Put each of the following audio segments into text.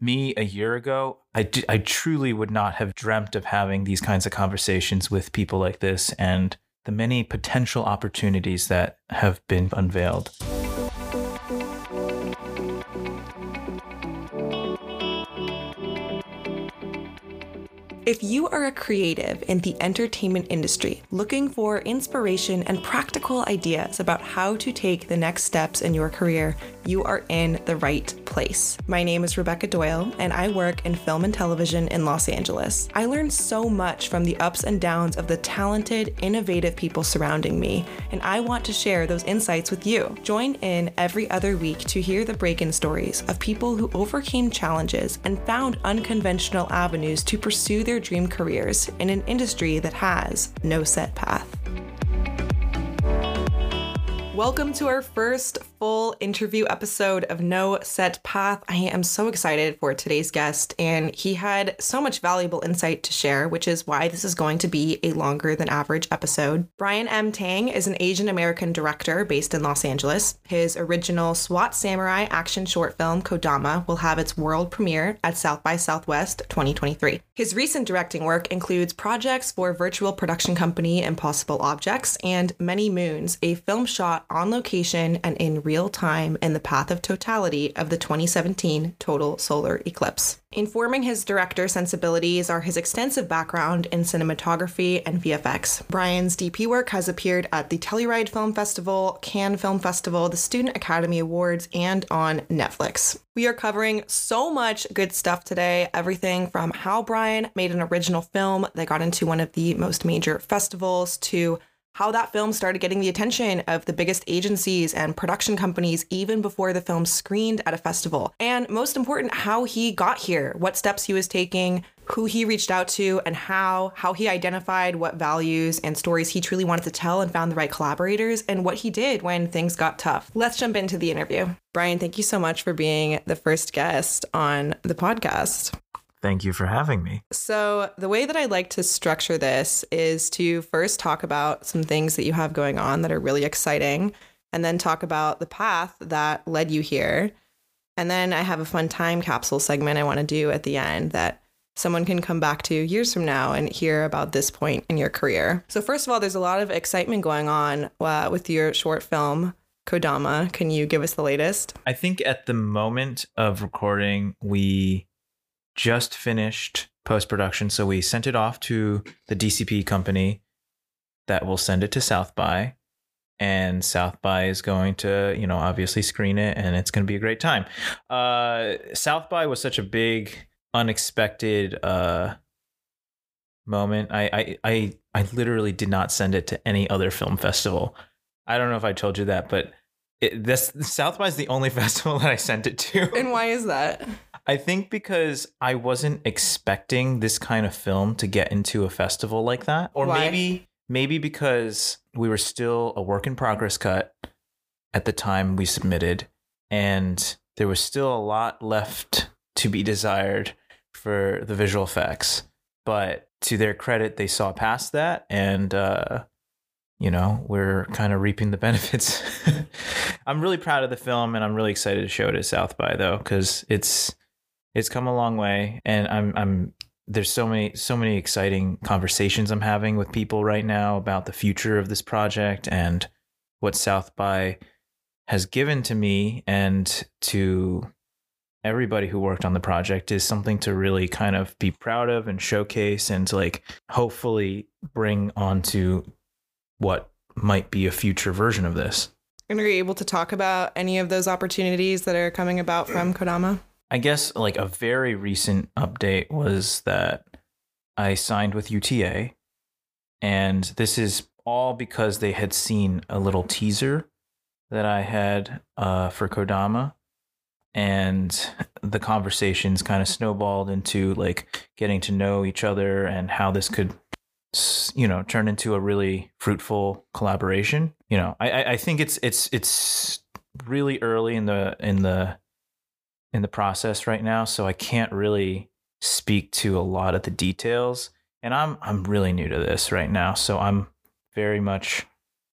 me a year ago, I, d- I truly would not have dreamt of having these kinds of conversations with people like this and the many potential opportunities that have been unveiled. If you are a creative in the entertainment industry looking for inspiration and practical ideas about how to take the next steps in your career, you are in the right place. My name is Rebecca Doyle, and I work in film and television in Los Angeles. I learned so much from the ups and downs of the talented, innovative people surrounding me, and I want to share those insights with you. Join in every other week to hear the break in stories of people who overcame challenges and found unconventional avenues to pursue their dream careers in an industry that has no set path. Welcome to our first full interview episode of No Set Path. I am so excited for today's guest, and he had so much valuable insight to share, which is why this is going to be a longer than average episode. Brian M. Tang is an Asian American director based in Los Angeles. His original SWAT Samurai action short film, Kodama, will have its world premiere at South by Southwest 2023. His recent directing work includes projects for virtual production company Impossible Objects and Many Moons, a film shot on location and in real time in the path of totality of the 2017 total solar eclipse. Informing his director sensibilities are his extensive background in cinematography and VFX. Brian's DP work has appeared at the Telluride Film Festival, Cannes Film Festival, the Student Academy Awards, and on Netflix. We are covering so much good stuff today. Everything from how Brian made an original film that got into one of the most major festivals to how that film started getting the attention of the biggest agencies and production companies even before the film screened at a festival. And most important, how he got here, what steps he was taking, who he reached out to and how how he identified what values and stories he truly wanted to tell and found the right collaborators and what he did when things got tough. Let's jump into the interview. Brian, thank you so much for being the first guest on the podcast. Thank you for having me. So, the way that I like to structure this is to first talk about some things that you have going on that are really exciting, and then talk about the path that led you here. And then I have a fun time capsule segment I want to do at the end that someone can come back to years from now and hear about this point in your career. So, first of all, there's a lot of excitement going on uh, with your short film, Kodama. Can you give us the latest? I think at the moment of recording, we just finished post production. So we sent it off to the DCP company that will send it to South by. And South by is going to, you know, obviously screen it and it's going to be a great time. Uh, South by was such a big, unexpected uh, moment. I, I, I, I literally did not send it to any other film festival. I don't know if I told you that, but it, this South by is the only festival that I sent it to. And why is that? I think because I wasn't expecting this kind of film to get into a festival like that. Or Why? maybe maybe because we were still a work in progress cut at the time we submitted and there was still a lot left to be desired for the visual effects. But to their credit, they saw past that and uh you know, we're kind of reaping the benefits. I'm really proud of the film and I'm really excited to show it at South by though cuz it's it's come a long way and i'm i'm there's so many so many exciting conversations i'm having with people right now about the future of this project and what south by has given to me and to everybody who worked on the project is something to really kind of be proud of and showcase and to like hopefully bring onto what might be a future version of this And are you able to talk about any of those opportunities that are coming about from Kodama? I guess like a very recent update was that I signed with UTA, and this is all because they had seen a little teaser that I had uh, for Kodama, and the conversations kind of snowballed into like getting to know each other and how this could, you know, turn into a really fruitful collaboration. You know, I I- I think it's it's it's really early in the in the in the process right now, so I can't really speak to a lot of the details. And I'm I'm really new to this right now, so I'm very much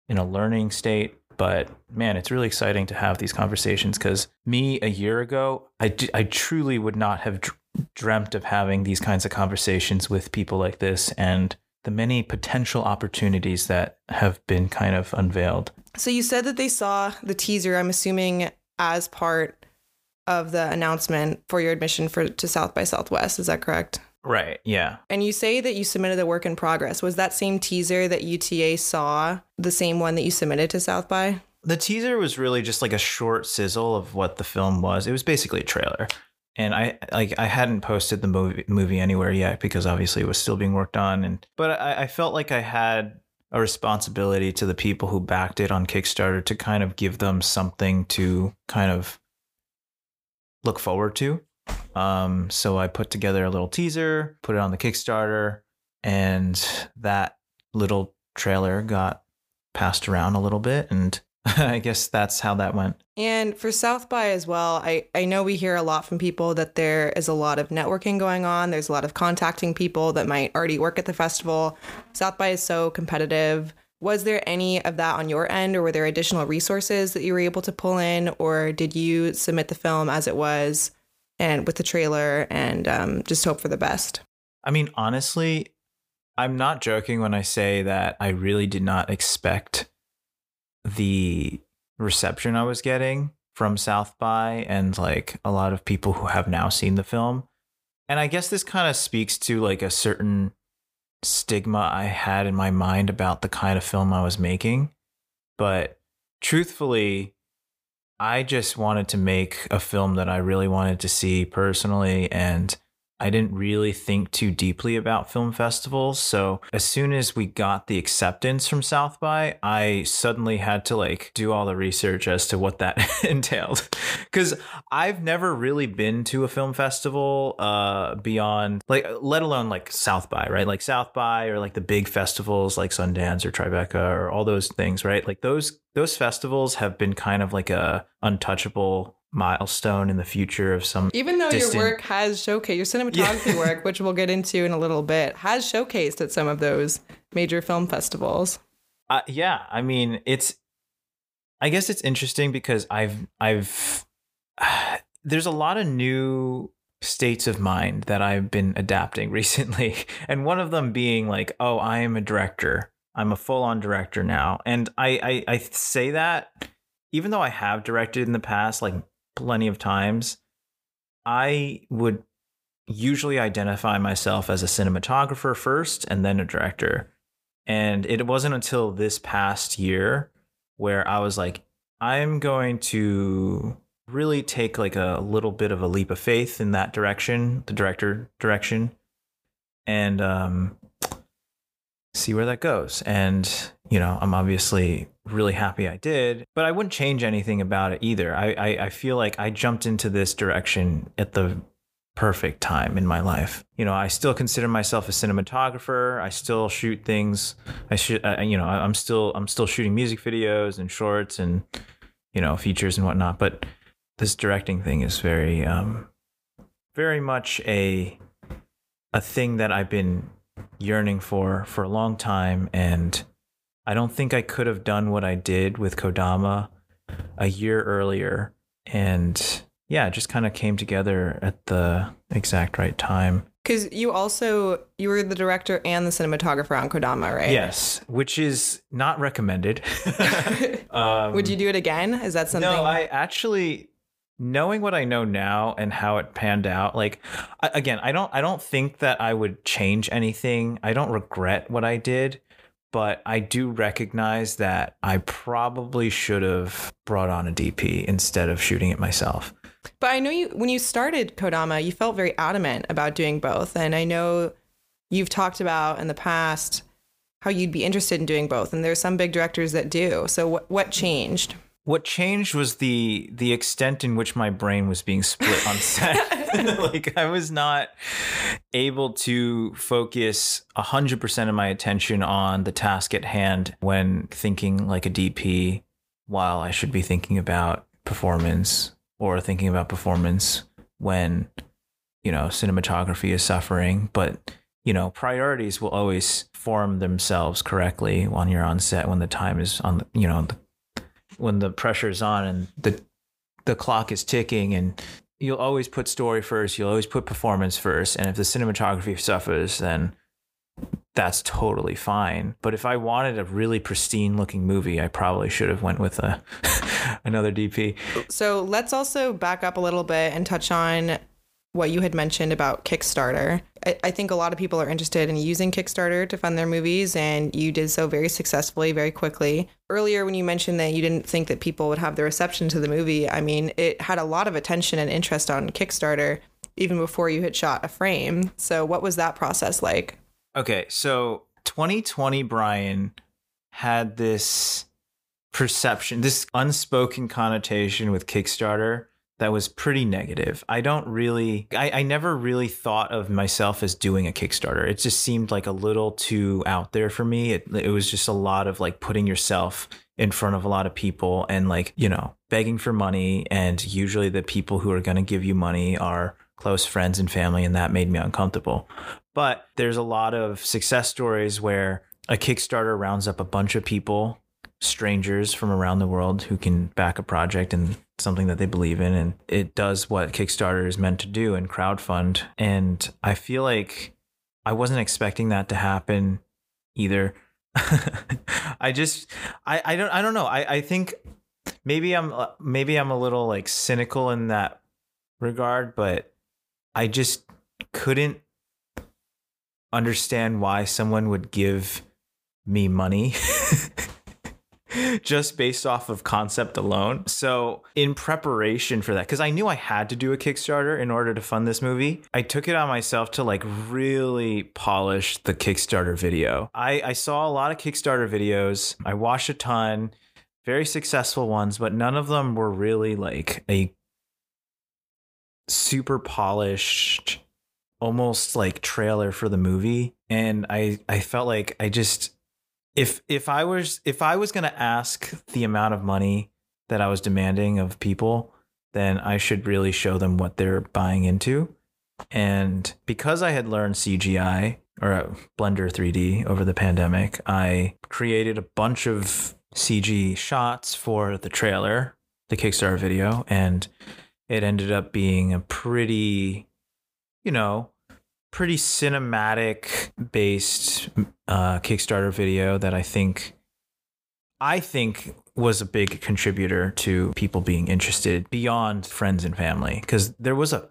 in a learning state But man, it's really exciting to have these conversations because me a year ago, I, d- I truly would not have dr- dreamt of having these kinds of conversations with people like this and the many potential opportunities that have been kind of unveiled. So you said that they saw the teaser, I'm assuming as part of the announcement for your admission for to South by Southwest, is that correct? Right. Yeah. And you say that you submitted a work in progress. Was that same teaser that UTA saw the same one that you submitted to South by? The teaser was really just like a short sizzle of what the film was. It was basically a trailer. And I like I hadn't posted the movie movie anywhere yet because obviously it was still being worked on and but I, I felt like I had a responsibility to the people who backed it on Kickstarter to kind of give them something to kind of look forward to. Um, so I put together a little teaser, put it on the Kickstarter, and that little trailer got passed around a little bit. And I guess that's how that went. And for South by as well, I, I know we hear a lot from people that there is a lot of networking going on. There's a lot of contacting people that might already work at the festival. South by is so competitive. Was there any of that on your end, or were there additional resources that you were able to pull in, or did you submit the film as it was and with the trailer and um, just hope for the best? I mean, honestly, I'm not joking when I say that I really did not expect the reception I was getting from South by and like a lot of people who have now seen the film. And I guess this kind of speaks to like a certain stigma I had in my mind about the kind of film I was making. But truthfully, I just wanted to make a film that I really wanted to see personally and I didn't really think too deeply about film festivals. So as soon as we got the acceptance from South by, I suddenly had to like do all the research as to what that entailed. Cause I've never really been to a film festival uh beyond like let alone like South by, right? Like South by or like the big festivals like Sundance or Tribeca or all those things, right? Like those those festivals have been kind of like a untouchable milestone in the future of some even though distant- your work has showcased your cinematography Yeah. work which we'll get into in a little bit has showcased at some of those major film festivals Uh, yeah, I mean, it's. I guess it's interesting because I've I've there's a lot of new states of mind that I've been adapting recently, and one of them being like, oh, I am a director. I'm a full on director now, and I, I I say that even though I have directed in the past, like plenty of times, I would usually identify myself as a cinematographer first and then a director. And it wasn't until this past year where I was like, I'm going to really take like a little bit of a leap of faith in that direction, the director direction, and um, see where that goes. And, you know, I'm obviously really happy I did, but I wouldn't change anything about it either. I, I, I feel like I jumped into this direction at the perfect time in my life. You know, I still consider myself a cinematographer. I still shoot things. I should, uh, you know, I- I'm still, I'm still shooting music videos and shorts and, you know, features and whatnot. But this directing thing is very, um, very much a, a thing that I've been yearning for for a long time. And I don't think I could have done what I did with Kodama a year earlier. And yeah, it just kind of came together at the exact right time. because you also you were the director and the cinematographer on kodama right Yes, which is not recommended. um, would you do it again is that something No, I actually knowing what I know now and how it panned out. Like again, I don't I don't think that I would change anything. I don't regret what I did, but I do recognize that I probably should have brought on a DP instead of shooting it myself. But I know you when you started Kodama, you felt very adamant about doing both, and I know you've talked about in the past how you'd be interested in doing both, and there's some big directors that do. So what what changed? What changed was the the extent in which my brain was being split on set. like I was not able to focus 100% of my attention on the task at hand when thinking like a DP while I should be thinking about performance or thinking about performance when you know cinematography is suffering but you know priorities will always form themselves correctly when you're on set when the time is on the you know the when the pressure's on and the the clock is ticking and you'll always put story first, you'll always put performance first, and if the cinematography suffers, then that's totally fine. But if I wanted a really pristine looking movie, I probably should have went with a another DP. So let's also back up a little bit and touch on what you had mentioned about Kickstarter. I, I, think a lot of people are interested in using Kickstarter to fund their movies, and you did so very successfully, very quickly. Earlier, when you mentioned that you didn't think that people would have the reception to the movie, I mean, it had a lot of attention and interest on Kickstarter even before you had shot a frame. So, what was that process like? Okay, so 2020 Brian had this perception, this unspoken connotation with Kickstarter that was pretty negative. I don't really, I, I never really thought of myself as doing a Kickstarter. It just seemed like a little too out there for me. It, it was just a lot of like putting yourself in front of a lot of people and like, you know, begging for money. And usually the people who are going to give you money are close friends and family. And that made me uncomfortable. But there's a lot of success stories where a Kickstarter rounds up a bunch of people, strangers from around the world who can back a project and something that they believe in. And it does what Kickstarter is meant to do and crowdfund. And I feel like I wasn't expecting that to happen either. I just, I, I don't, I don't know. I, I think maybe I'm, maybe I'm a little like cynical in that regard, but I just couldn't understand why someone would give me money just based off of concept alone. So, in preparation for that, because I knew I had to do a Kickstarter in order to fund this movie, I took it on myself to like really polish the Kickstarter video. I, I saw a lot of Kickstarter videos, I watched a ton, very successful ones, but none of them were really like a super polished almost like trailer for the movie and i i felt like i just if if i was if i was going to ask the amount of money that i was demanding of people then i should really show them what they're buying into. And because i had learned cgi or uh, blender 3d over the pandemic i created a bunch of cg shots for the trailer the kickstarter video and it ended up being a pretty you know, pretty cinematic based uh, Kickstarter video that I think I think was a big contributor to people being interested beyond friends and family because there was a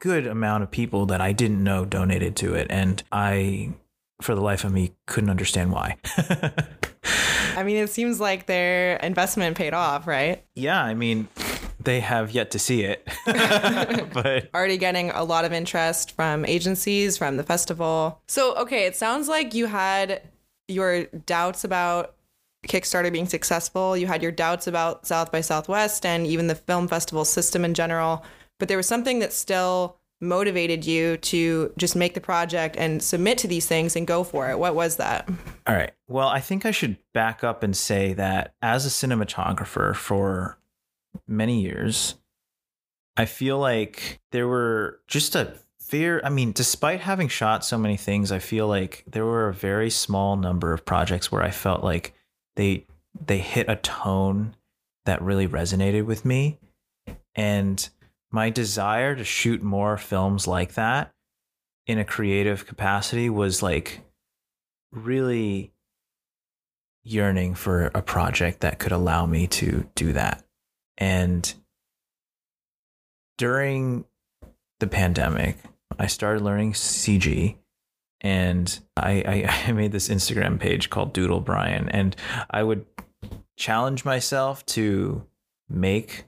good amount of people that I didn't know donated to it and I for the life of me couldn't understand why. I mean, it seems like their investment paid off, right? Yeah, I mean, they have yet to see it. but already getting a lot of interest from agencies, from the festival. So, okay, it sounds like you had your doubts about Kickstarter being successful. You had your doubts about South by Southwest and even the film festival system in general. But there was something that still motivated you to just make the project and submit to these things and go for it? What was that? All right. Well, I think I should back up and say that as a cinematographer for many years, I feel like there were just a fair, I mean, despite having shot so many things, I feel like there were a very small number of projects where I felt like they they hit a tone that really resonated with me. And my desire to shoot more films like that in a creative capacity was like really yearning for a project that could allow me to do that. And during the pandemic, I started learning CG and I, I, I made this Instagram page called Doodle Brian and I would challenge myself to make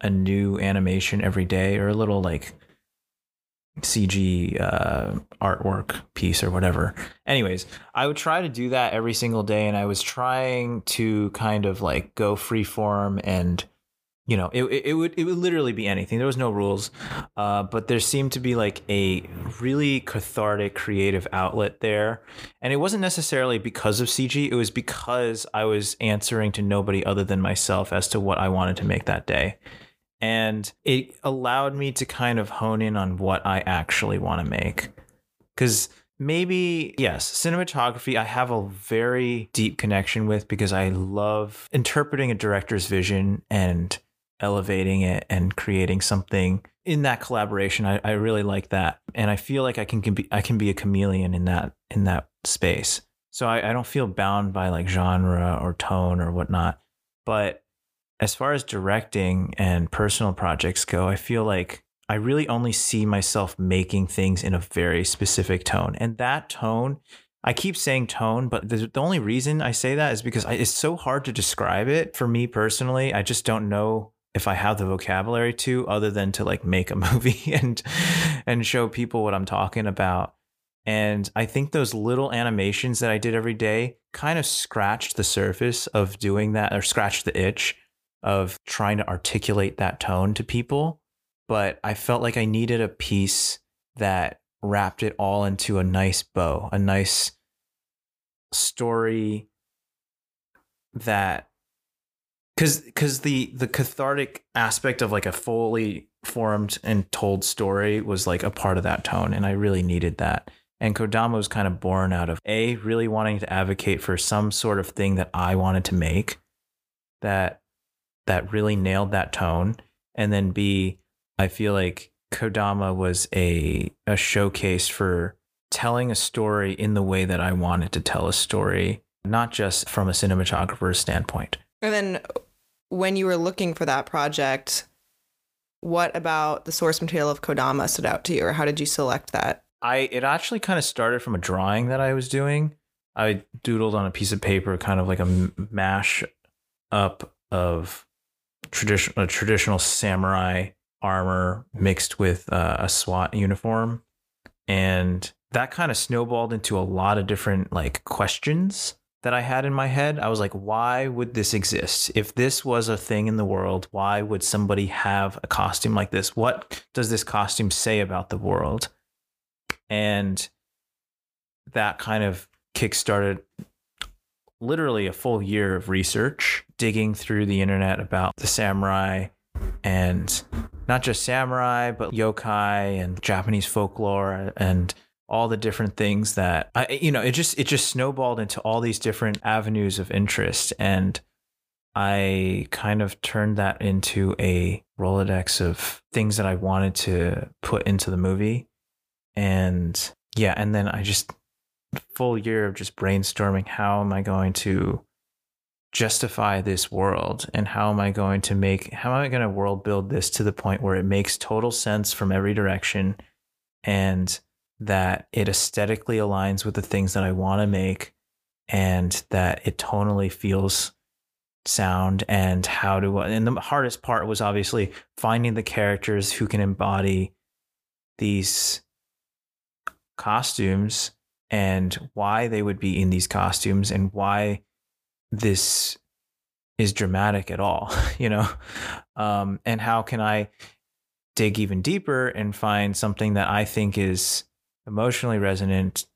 a new animation every day or a little like CG uh, artwork piece or whatever. Anyways, I would try to do that every single day, and I was trying to kind of like go freeform and you know, it, it would it would literally be anything. There was no rules, uh, but there seemed to be like a really cathartic creative outlet there, and it wasn't necessarily because of CG. It was because I was answering to nobody other than myself as to what I wanted to make that day, and it allowed me to kind of hone in on what I actually want to make. Because maybe yes cinematography i have a very deep connection with because i love interpreting a director's vision and elevating it and creating something in that collaboration i, I really like that and i feel like i can, can be i can be a chameleon in that in that space so I, I don't feel bound by like genre or tone or whatnot but as far as directing and personal projects go i feel like I really only see myself making things in a very specific tone. And that tone, I keep saying tone, but the, the only reason I say that is because I, it's so hard to describe it for me personally. I just don't know if I have the vocabulary to other than to like make a movie and and show people what I'm talking about. And I think those little animations that I did every day kind of scratched the surface of doing that or scratched the itch of trying to articulate that tone to people but I felt like I needed a piece that wrapped it all into a nice bow, a nice story that cuz cuz the the cathartic aspect of like a fully formed and told story was like a part of that tone and I really needed that. And Kodama was kind of born out of A, really wanting to advocate for some sort of thing that I wanted to make that that really nailed that tone. And then B, I feel like Kodama was a a showcase for telling a story in the way that I wanted to tell a story, not just from a cinematographer's standpoint. And then when you were looking for that project, what about the source material of Kodama stood out to you or how did you select that? I it actually kind of started from a drawing that I was doing. I doodled on a piece of paper kind of like a mash up of traditional traditional samurai armor mixed with uh, a SWAT uniform. And that kind of snowballed into a lot of different like questions that I had in my head. I was like, why would this exist? If this was a thing in the world, why would somebody have a costume like this? What does this costume say about the world? And that kind of kickstarted literally a full year of research, digging through the internet about the samurai and not just samurai, but yokai and Japanese folklore and all the different things that I, you know, it just it just snowballed into all these different avenues of interest, and I kind of turned that into a rolodex of things that I wanted to put into the movie, and yeah, and then I just full year of just brainstorming how am I going to justify this world? And how am I going to make how am I going to world build this to the point where it makes total sense from every direction? And that it aesthetically aligns with the things that I want to make and that it tonally feels sound and how to and the hardest part was obviously finding the characters who can embody these costumes and why they would be in these costumes and why this is dramatic at all, you know? Um, and how can I dig even deeper and find something that I think is emotionally resonant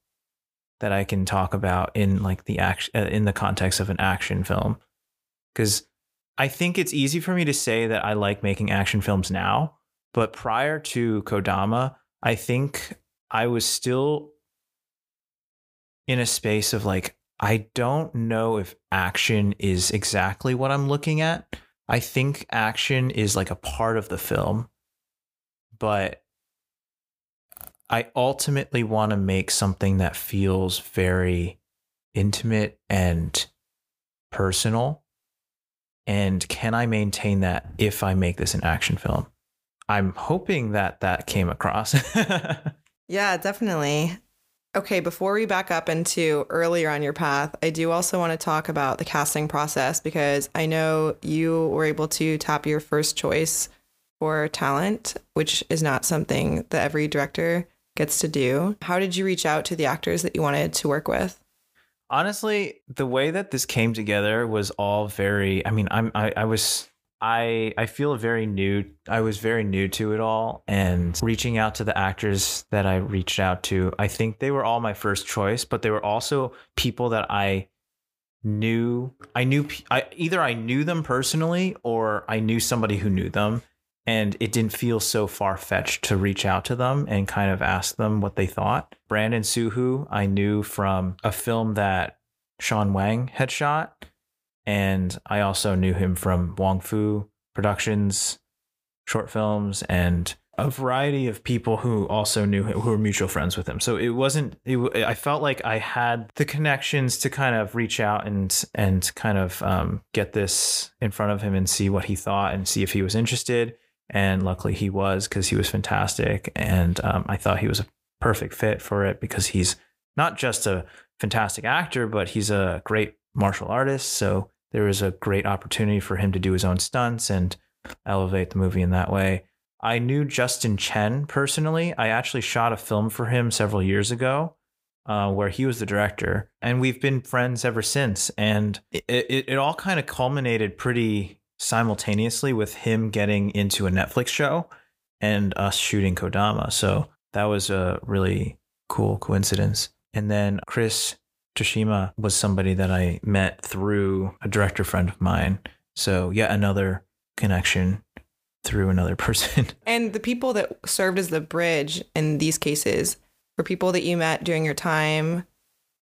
that I can talk about in like the action uh, in the context of an action film? Because I think it's easy for me to say that I like making action films now, but prior to Kodama, I think I was still in a space of like I don't know if action is exactly what I'm looking at. I think action is like a part of the film, but I ultimately want to make something that feels very intimate and personal. And can I maintain that if I make this an action film? I'm hoping that that came across. yeah, definitely. Okay, before we back up into earlier on your path, I do also want to talk about the casting process because I know you were able to tap your first choice for talent, which is not something that every director gets to do. How did you reach out to the actors that you wanted to work with? Honestly, the way that this came together was all very I mean, I'm I, I was I I feel very new. I was very new to it all, and reaching out to the actors that I reached out to, I think they were all my first choice, but they were also people that I knew. I knew I either I knew them personally or I knew somebody who knew them, and it didn't feel so far fetched to reach out to them and kind of ask them what they thought. Brandon Soo Hoo, I knew from a film that Sean Wang had shot, and I also knew him from Wong Fu Productions short films and a variety of people who also knew him, who were mutual friends with him. So it wasn't. It, I felt like I had the connections to kind of reach out and and kind of um, get this in front of him and see what he thought and see if he was interested. And luckily, he was because he was fantastic, and um, I thought he was a perfect fit for it because he's not just a fantastic actor, but he's a great martial artist. So there was a great opportunity for him to do his own stunts and elevate the movie in that way. I knew Justin Chien personally. I actually shot a film for him several years ago uh, where he was the director, and we've been friends ever since. And it, it, it all kind of culminated pretty simultaneously with him getting into a Netflix show and us shooting Kodama. So that was a really cool coincidence. And then Chris Toshima was somebody that I met through a director friend of mine. So yet another connection through another person. And the people that served as the bridge in these cases were people that you met during your time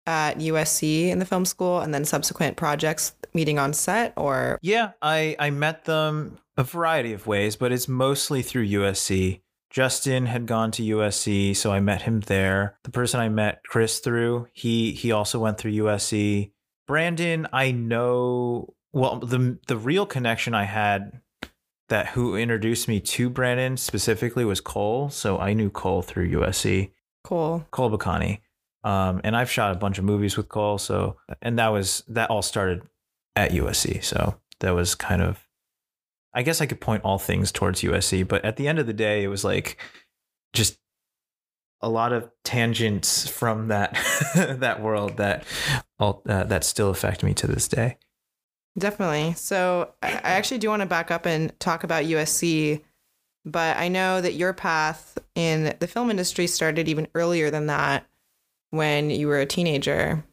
at USC in the film school and then subsequent projects meeting on set or Yeah, I I met them a variety of ways, but it's mostly through USC. Justin had gone to USC, so I met him there. The person I met Chris through, he he also went through USC. Brandon, I know well the the real connection I had that who introduced me to Brandon specifically was Cole. So I knew Cole through USC. Cole. Cole Bacani. Um, and I've shot a bunch of movies with Cole. So, and that was, that all started at USC. So that was kind of, I guess I could point all things towards USC, but at the end of the day, it was like just a lot of tangents from that, that world that all, uh, that still affect me to this day. Definitely. So I actually do want to back up and talk about USC, but I know that your path in the film industry started even earlier than that when you were a teenager,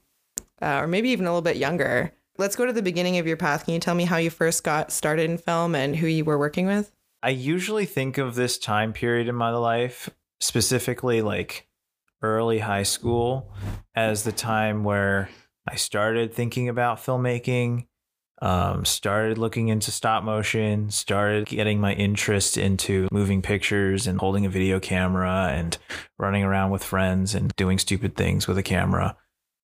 uh, or maybe even a little bit younger. Let's go to the beginning of your path. Can you tell me how you first got started in film and who you were working with? I usually think of this time period in my life, specifically like early high school, as the time where I started thinking about filmmaking um, started looking into stop motion, started getting my interest into moving pictures and holding a video camera and running around with friends and doing stupid things with a camera.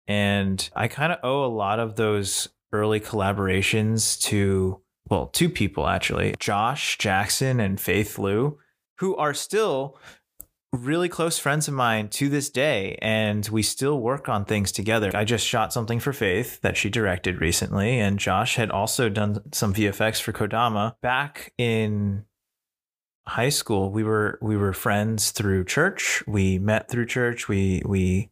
And I kind of owe a lot of those early collaborations to, well, two people actually Josh Jackson and Faith Liu, who are still really close friends of mine to this day and we still work on things together. I just shot something for Faith that she directed recently and Josh had also done some VFX for Kodama back in high school. We were we were friends through church. We met through church. We we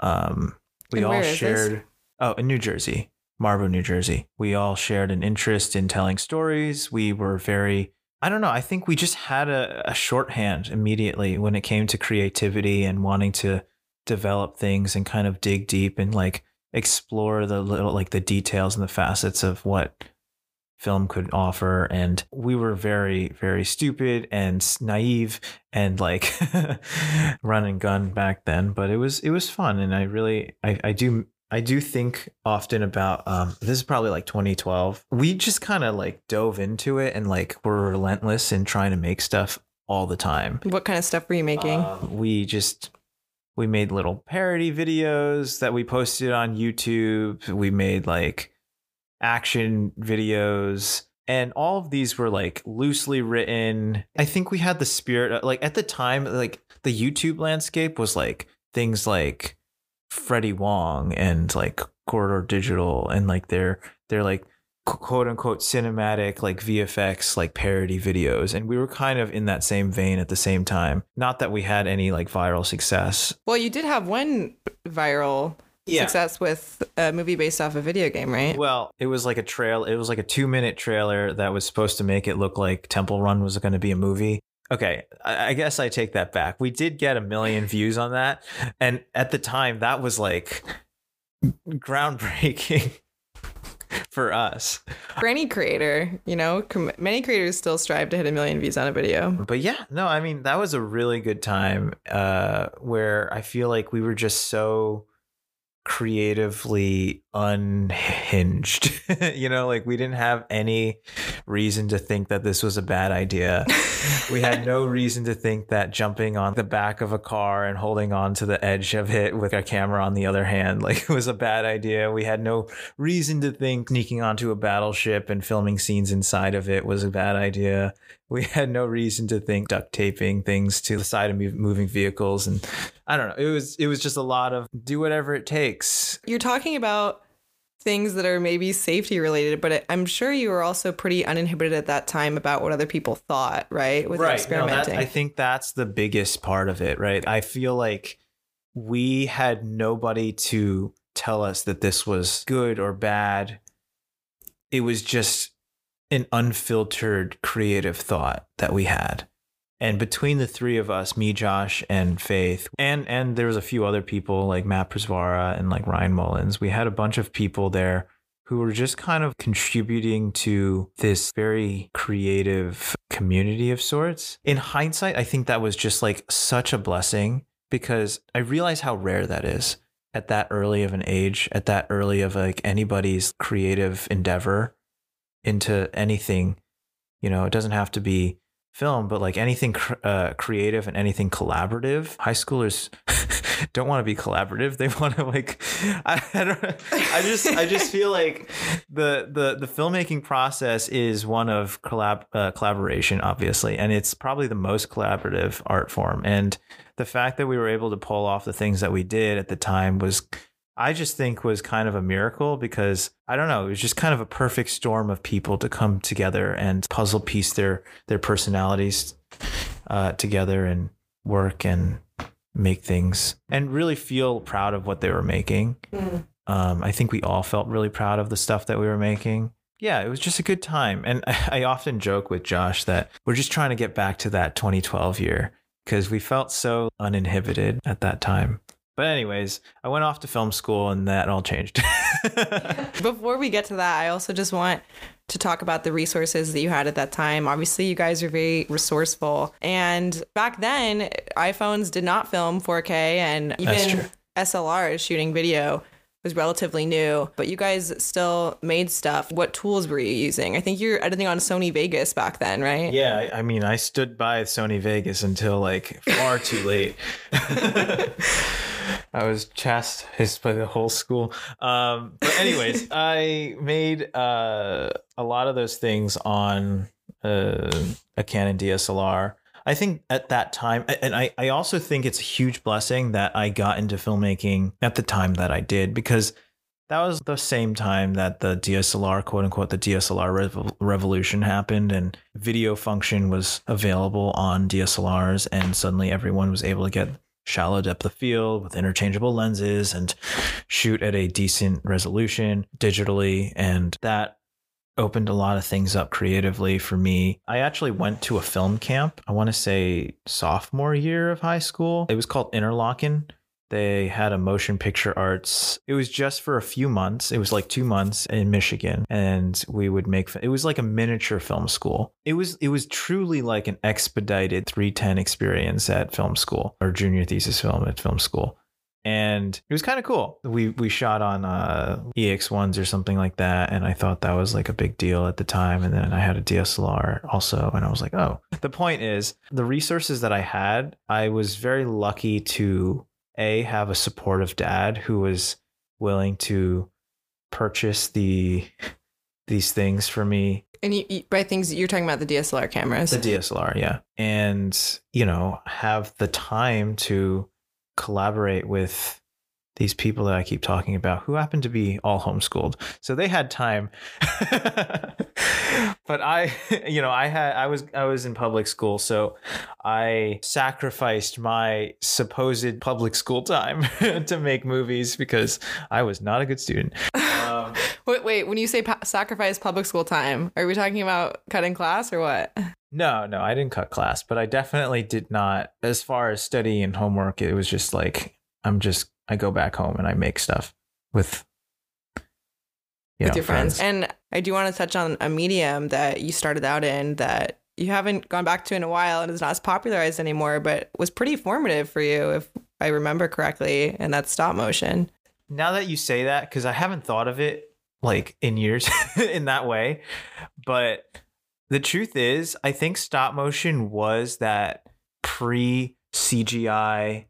um we all shared this? Oh, in New Jersey. Marlboro, New Jersey. We all shared an interest in telling stories. We were very I don't know. I think we just had a, a shorthand immediately when it came to creativity and wanting to develop things and kind of dig deep and like explore the little like the details and the facets of what film could offer and we were very very stupid and naive and like run and gun back then but it was it was fun and i really i, I do I do think often about um, this is probably like 2012. We just kind of like dove into it and like were relentless in trying to make stuff all the time. What kind of stuff were you making? Um, we just we made little parody videos that we posted on YouTube. We made like action videos and all of these were like loosely written. I think we had the spirit like at the time like the YouTube landscape was like things like Freddie Wong and like Corridor Digital and like their they're like quote unquote cinematic like VFX like parody videos. And we were kind of in that same vein at the same time. Not that we had any like viral success. Well, you did have one viral success with a movie based off a video game, right? well it was like a trail it was like a 2 minute trailer that was supposed to make it look like Temple Run was going to be a movie okay I, I guess I take that back we did get a million views on that and at the time that was like groundbreaking for us. For any creator, you know, com- many creators still strive to hit a million views on a video. But yeah, no, I mean that was a really good time uh where I feel like we were just so creatively unhinged. you know, like we didn't have any reason to think that this was a bad idea. we had no reason to think that jumping on the back of a car and holding on to the edge of it with a camera on the other hand like it was a bad idea. We had no reason to think sneaking onto a battleship and filming scenes inside of it was a bad idea we had no reason to think duct taping things to the side of moving vehicles and i don't know. It was it was just a lot of do whatever it takes. You're talking about things that are maybe safety related but i'm sure you were also pretty uninhibited at that time about what other people thought right with right. experimenting no, that, i think that's the biggest part of it right? I feel like we had nobody to tell us that this was good or bad. It was just an unfiltered creative thought that we had. And between the three of us, me, Josh, and Faith, and and there was a few other people like Matt Prisvara and like Ryan Mullins, we had a bunch of people there who were just kind of contributing to this very creative community of sorts. In hindsight, I think that was just like such a blessing because I realize how rare that is at that early of an age, at that early of like anybody's creative endeavor into anything, you know, it doesn't have to be film, but like anything cr- uh, creative and anything collaborative. High schoolers don't want to be collaborative. They want to like, I, I, don't, I just, I just feel like the the the filmmaking process is one of collab uh, collaboration, obviously, and it's probably the most collaborative art form. And the fact that we were able to pull off the things that we did at the time was I just think was kind of a miracle because I don't know, it was just kind of a perfect storm of people to come together and puzzle piece their their personalities uh, together and work and make things and really feel proud of what they were making. Mm. Um, I think we all felt really proud of the stuff that we were making. Yeah, it was just a good time. And I, I often joke with Josh that we're just trying to get back to that 2012 year because we felt so uninhibited at that time. But anyways, I went off to film school and that all changed. Before we get to that, I also just want to talk about the resources that you had at that time. Obviously, you guys are very resourceful. And back then, iPhones did not film 4K and even SLRs shooting video was relatively new, but you guys still made stuff. What tools were you using? I think you're editing on Sony Vegas back then, right? Yeah, I mean, I stood by Sony Vegas until like far too late. I was chastised by the whole school. Um, but anyways, I made uh, a lot of those things on uh, a Canon DSLR. I think at that time, and I, I also think it's a huge blessing that I got into filmmaking at the time that I did because that was the same time that the DSLR, quote unquote, the DSLR rev- revolution happened and video function was available on DSLRs. And suddenly everyone was able to get shallow depth of field with interchangeable lenses and shoot at a decent resolution digitally. And that opened a lot of things up creatively for me. I actually went to a film camp, I want to say sophomore year of high school. It was called Interlochen they had a motion picture arts. It was just for a few months. It was like two months in Michigan, and we would make. It was like a miniature film school. It was it was truly like an expedited 310 experience at film school or junior thesis film at film school and it was kind of cool. We we shot on uh, EX ones or something like that, and I thought that was like a big deal at the time. And then I had a DSLR also, and I was like, oh. The point is, the resources that I had, I was very lucky to a have a supportive dad who was willing to purchase the these things for me and you, you, by things you're talking about the DSLR cameras. The DSLR, yeah. And, you know, have the time to collaborate with these people that I keep talking about who happen to be all homeschooled. So they had time. but I, you know, I had I was I was in public school, so I sacrificed my supposed public school time to make movies because I was not a good student. Um, wait, wait, when you say pa- sacrifice public school time, are we talking about cutting class or what? No, no, I didn't cut class, but I definitely did not as far as study and homework, it was just like I'm just I go back home and I make stuff with Yeah, with your friends. And I do want to touch on a medium that you started out in that you haven't gone back to in a while and is not as popularized anymore, but was pretty formative for you, if I remember correctly, and that's stop motion. now that you say that because i haven't thought of it like in years in that way but the truth is i think stop motion was that pre cgi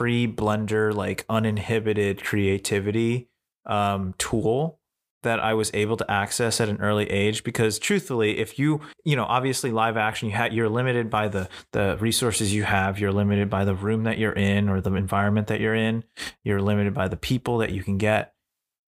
pre blender like uninhibited creativity um tool that I was able to access at an early age because truthfully if you you know obviously live action you had you're limited by the the resources you have. You're limited by the room that you're in or the environment that you're in. You're limited by the people that you can get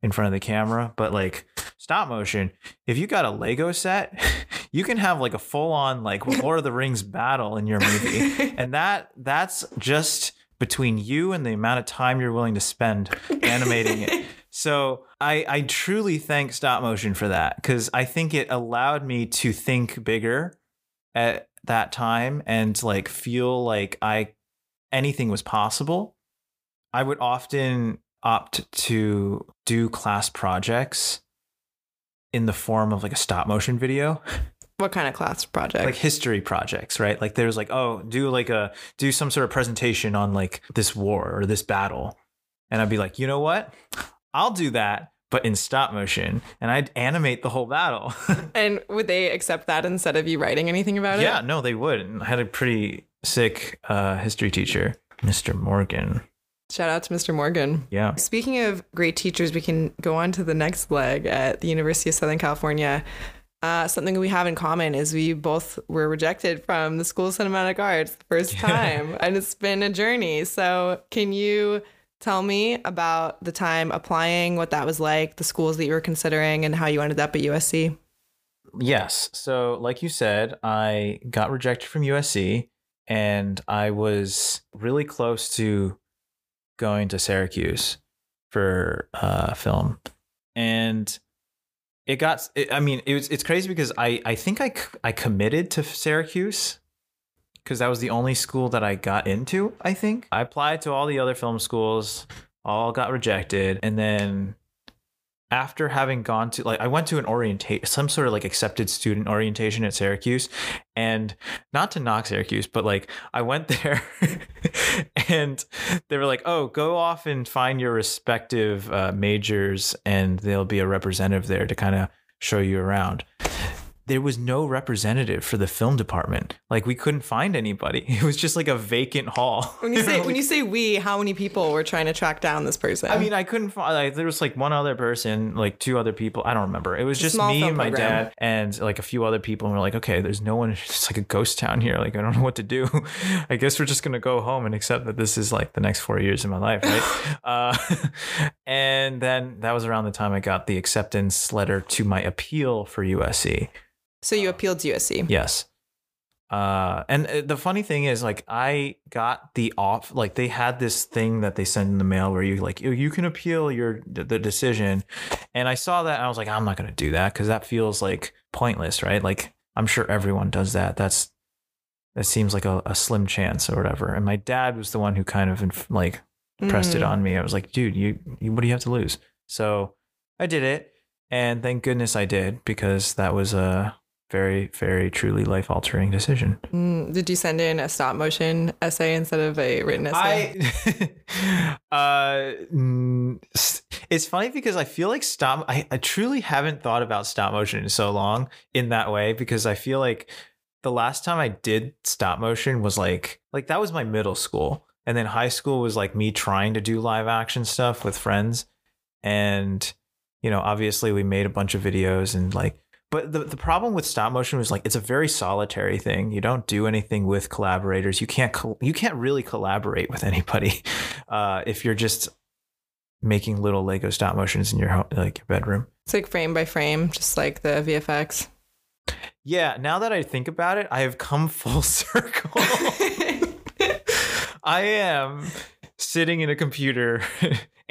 in front of the camera. But like stop motion if you got a lego set you can have like a full on like lord of the rings battle in your movie. And that that's just between you and the amount of time you're willing to spend animating it so I, I truly thank stop motion for that because I think it allowed me to think bigger at that time and like feel like I anything was possible. I would often opt to do class projects in the form of like a stop motion video What kind of class project? like history projects right like there's like oh do like a do some sort of presentation on like this war or this battle and i'd be like you know what i'll do that but in stop motion and i'd animate the whole battle and would they accept that instead of you writing anything about it? yeah no they would and i had a pretty sick uh, history teacher mr morgan Shout out to Mr. Morgan. yeah Speaking of great teachers, we can go on to the next leg at the University of Southern California. Uh, something we have in common is we both were rejected from the School of Cinematic Arts the first time, and it's been a journey. So, can you tell me about the time applying, what that was like, the schools that you were considering, and how you ended up at USC? Yes. So, like you said, I got rejected from USC and I was really close to going to Syracuse for uh, film. And it got, it, I mean, it was, it's crazy because I, I think I I committed to Syracuse because that was the only school that I got into, I think. I applied to all the other film schools, all got rejected. And then after having gone to like I went to an orientation some sort of like accepted student orientation at Syracuse and not to knock Syracuse but like I went there and they were like oh go off and find your respective uh, majors and there'll be a representative there to kind of show you around there was no representative for the film department like we couldn't find anybody it was just like a vacant hall When you say when you say we, how many people were trying to track down this person? I mean, I couldn't find. Like, there was like one other person, like two other people. I don't remember. It was just small me and my program. dad and like a few other people. And we're like, okay, there's no one. It's like a ghost town here. Like, I don't know what to do. I guess we're just gonna go home and accept that this is like the next four years of my life, right? uh, and then that was around the time I got the acceptance letter to my appeal for USC. So you appealed to USC. Yes. Uh, and uh, the funny thing is, like, I got the off, like, they had this thing that they send in the mail where you, like, you, can appeal your the decision. And I saw that and I was like, I'm not going to do that because that feels like pointless, right? Like, I'm sure everyone does that. That's, that seems like a, a slim chance or whatever. And my dad was the one who kind of, inf- like, pressed it Mm. on me. I was like, dude, you, you, what do you have to lose? So I did it. And thank goodness I did because that was a very, very truly life altering decision. Mm, Did you send in a stop motion essay instead of a written essay? I, uh, it's funny because I feel like stop, I, I truly haven't thought about stop motion in so long in that way because I feel like the last time I did stop motion was like, like that was my middle school. And then high school was like me trying to do live action stuff with friends. And, you know, obviously we made a bunch of videos and like, but the, the problem with stop motion was like it's a very solitary thing. You don't do anything with collaborators. You can't col- you can't really collaborate with anybody uh, if you're just making little Lego stop motions in your home, like your bedroom. it's like frame by frame, just like the VFX. Yeah, now that I think about it, I have come full circle. I am sitting in a computer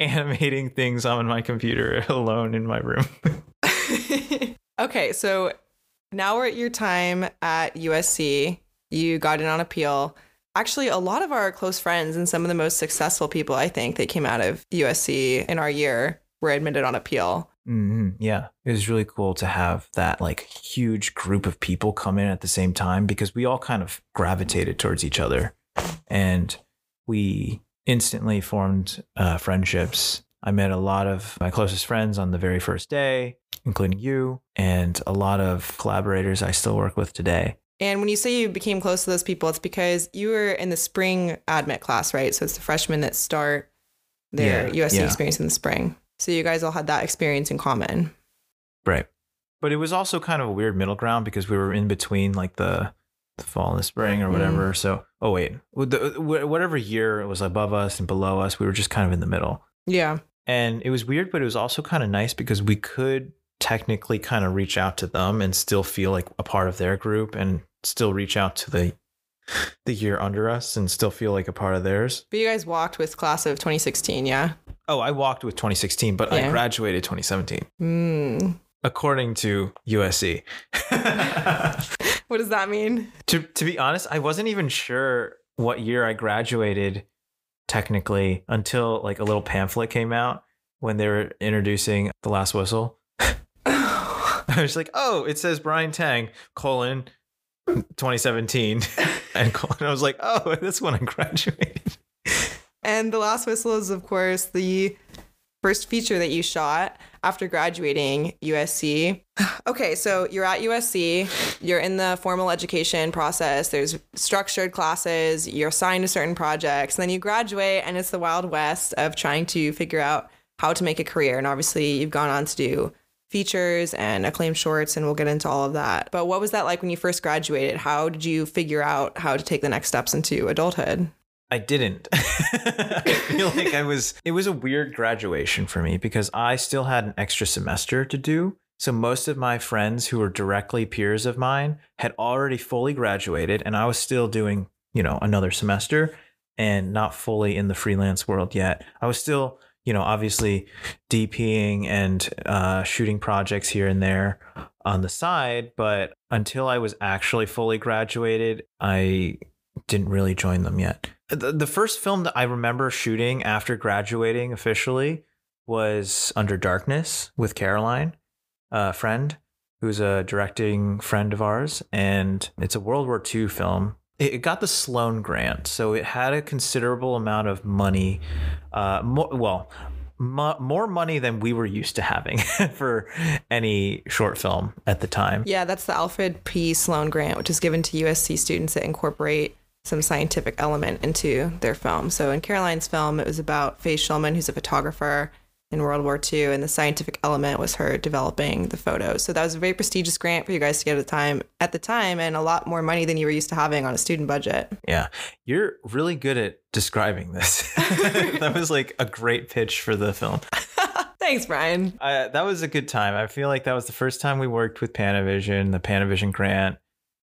animating things on my computer alone in my room. Okay, so now we're at your time at USC. You got in on appeal. Actually, a lot of our close friends and some of the most successful people I think that came out of USC in our year were admitted on appeal. hmm Yeah, it was really cool to have that like huge group of people come in at the same time because we all kind of gravitated towards each other, and we instantly formed uh, friendships. I met a lot of my closest friends on the very first day, including you, and a lot of collaborators I still work with today. And when you say you became close to those people, it's because you were in the spring admit class, right? So it's the freshmen that start their Yeah, USC yeah. experience in the spring. So you guys all had that experience in common. Right. But it was also kind of a weird middle ground because we were in between like the, the fall and the spring or mm-hmm. whatever. So, oh, wait, the, uh, whatever year it was above us and below us, we were just kind of in the middle. Yeah. And it was weird, but it was also kind of nice because we could technically kind of reach out to them and still feel like a part of their group and still reach out to the the year under us and still feel like a part of theirs. But you guys walked with class of 2016, yeah? Oh, I walked with 2016, but I graduated 2017 Hmm. according to USC. What does that mean? to to be honest, I wasn't even sure what year I graduated technically until like a little pamphlet came out when they were introducing the last whistle. I was like, oh, it says Brian Tang colon 2017 and colon. I was like, oh, that's when I graduated. And The Last Whistle is, of course, the first feature that you shot after graduating USC. Okay, so you're at USC, you're in the formal education process, there's structured classes, you're assigned to certain projects, and then you graduate, and it's the Wild West of trying to figure out how to make a career. And obviously, you've gone on to do features and acclaimed shorts, and we'll get into all of that. But what was that like when you first graduated? How did you figure out how to take the next steps into adulthood? I didn't. I feel like I was, it was a weird graduation for me because I still had an extra semester to do. So most of my friends who were directly peers of mine had already fully graduated and I was still doing, you know, another semester and not fully in the freelance world yet. I was still, you know, obviously DPing and uh, shooting projects here and there on the side. But until I was actually fully graduated, I didn't really join them yet. The, the first film that I remember shooting after graduating officially was Under Darkness with Caroline, a friend who's a directing friend of ours. And it's a World War II film. It got the Sloan Grant, so it had a considerable amount of money. Uh, more, well, mo- more money than we were used to having for any short film at the time. Yeah, that's the Alfred P. Sloan Grant, which is given to USC students that incorporate some scientific element into their film. So in Caroline's film, it was about Faye Schulman, who's a photographer in World War II, and the scientific element was her developing the photos. So that was a very prestigious grant for you guys to get at the time, at the time, and a lot more money than you were used to having on a student budget. Yeah, you're really good at describing this. that was like a great pitch for the film. Thanks, Brian. Uh, that was a good time. I feel like that was the first time we worked with Panavision, the Panavision grant,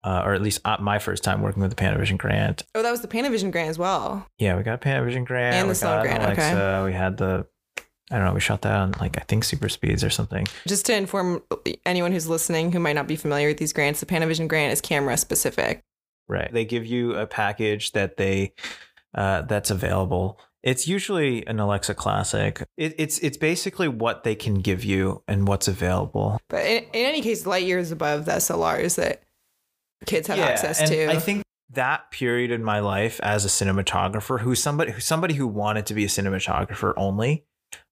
uh, or at least uh, my first time working with the Panavision grant. Oh, that was the Panavision grant as well. Yeah, we got a Panavision grant. And the got grant, okay. Alexa. We had the, I don't know, we shot that on like I think super speeds or something. Just to inform anyone who's listening who might not be familiar with these grants, the Panavision grant is camera specific. Right. They give you a package that they uh, that's available. It's usually an Alexa Classic. It, it's it's basically what they can give you and what's available. But in, in any case, light years above the SLRs that kids have access and to. I think that period in my life as a cinematographer, who's somebody who's somebody who wanted to be a cinematographer only,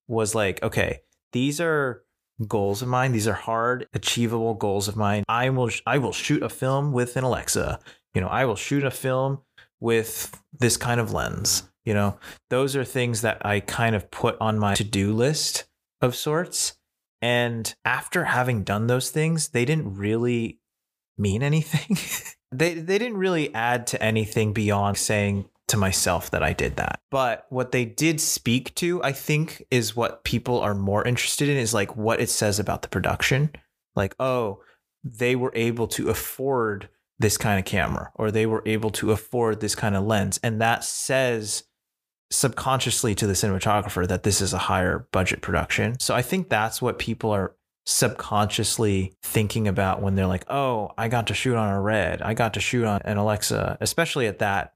was like, okay, these are goals of mine. These are hard, achievable goals of mine. I will I will shoot a film with an Alexa. You know, I will shoot a film with this kind of lens. You know, those are things that I kind of put on my to-do list of sorts. And after having done those things, they didn't really mean anything. they they didn't really add to anything beyond saying to myself that I did that. But what they did speak to, I think, is what people are more interested in is like what it says about the production. Like, oh, they were able to afford this kind of camera or they were able to afford this kind of lens. And that says subconsciously to the cinematographer that this is a higher budget production. So I think that's what people are subconsciously thinking about when they're like, "Oh, I got to shoot on a Red. I got to shoot on an Alexa," especially at that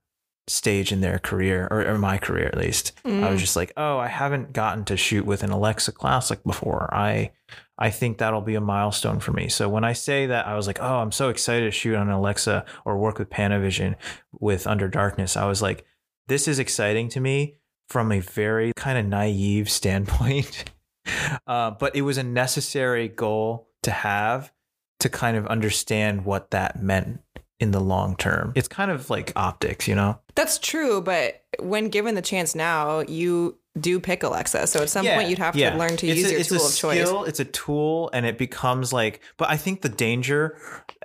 stage in their career or, or my career at least. I was just like, oh, I haven't gotten to shoot with an Alexa Classic before. I I think that'll be a milestone for me. So when I say that, I was like, oh, I'm so excited to shoot on Alexa or work with Panavision with Under Darkness. I was like, this is exciting to me from a very kind of naive standpoint. uh, but it was a necessary goal to have to kind of understand what that meant in the long term. It's kind of like optics, you know? That's true, but when given the chance now, you do pick Alexa. So at some point, you'd have to learn to It's use a- your tool of choice. skill, It's a tool, and it becomes like. But I think the danger.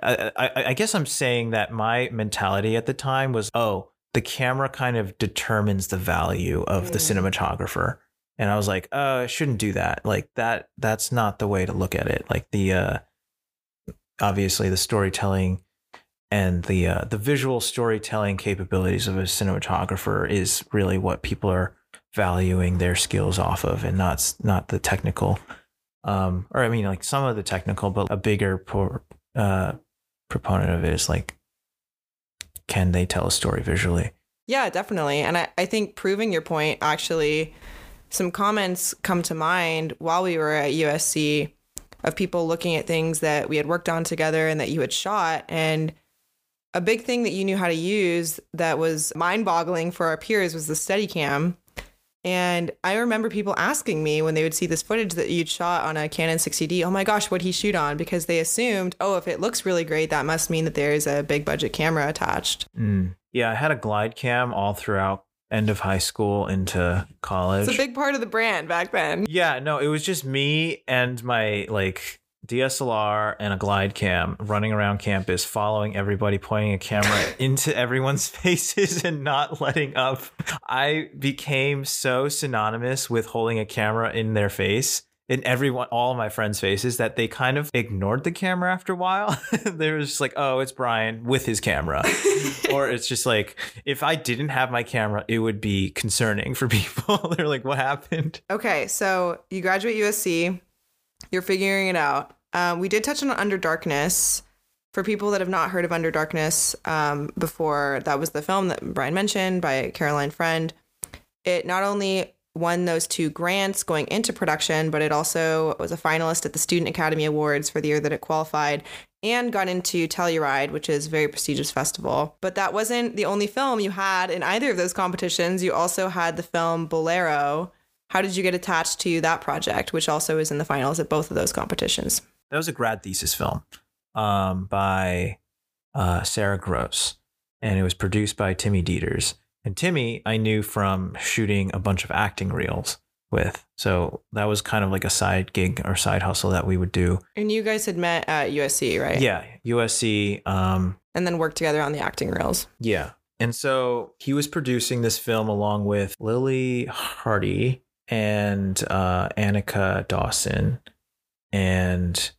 I, I, I guess I'm saying that my mentality at the time was, oh, the camera kind of determines the value of the Mm. cinematographer, and I was like, oh, I shouldn't do that. Like that. That's not the way to look at it. Like the, uh obviously the storytelling and the uh, the visual storytelling capabilities of a cinematographer is really what people are valuing their skills off of and not not the technical um or i mean like some of the technical but a bigger por- uh proponent of it is like can they tell a story visually Yeah, definitely. And I, I think proving your point, actually, some comments come to mind while we were at USC of people looking at things that we had worked on together and that you had shot. And a big thing that you knew how to use that was mind boggling for our peers was the Steadicam. And I remember people asking me when they would see this footage that you'd shot on a Canon 60D, oh my gosh, what'd he shoot on? Because they assumed, oh, if it looks really great, that must mean that there is a big budget camera attached. mm. yeah i had a glide cam all throughout end of high school into college It's a big part of the brand back then. Yeah, no, it was just me and my like DSLR and a glide cam running around campus, following everybody, pointing a camera into everyone's faces and not letting up. I became so synonymous with holding a camera in their face. In everyone, all of my friends' faces, that they kind of ignored the camera after a while. they were just like, "Oh, it's Brian with his camera," or it's just like, if I didn't have my camera, it would be concerning for people. They're like, "What happened?" Okay, so you graduate USC, you're figuring it out. Um, we did touch on Under Darkness. For people that have not heard of Under Darkness um, before, that was the film that Brian mentioned by Caroline Friend. It not only won those two grants going into production, but it also was a finalist at the Student Academy Awards for the year that it qualified and got into Telluride, which is a very prestigious festival. But that wasn't the only film you had in either of those competitions. You also had the film Bolero. How did you get attached to that project, which also is in the finals at both of those competitions? that was a grad thesis film um, by uh, Sarah Gross, and it was produced by Timmy Dieters. And Timmy, I knew from shooting a bunch of acting reels with, so that was kind of like a side gig or side hustle that we would do. And you guys had met at USC, right? Yeah, USC. Um, And then worked together on the acting reels. yeah, and so he was producing this film along with Lily Hardy and uh, Annika Dawson, and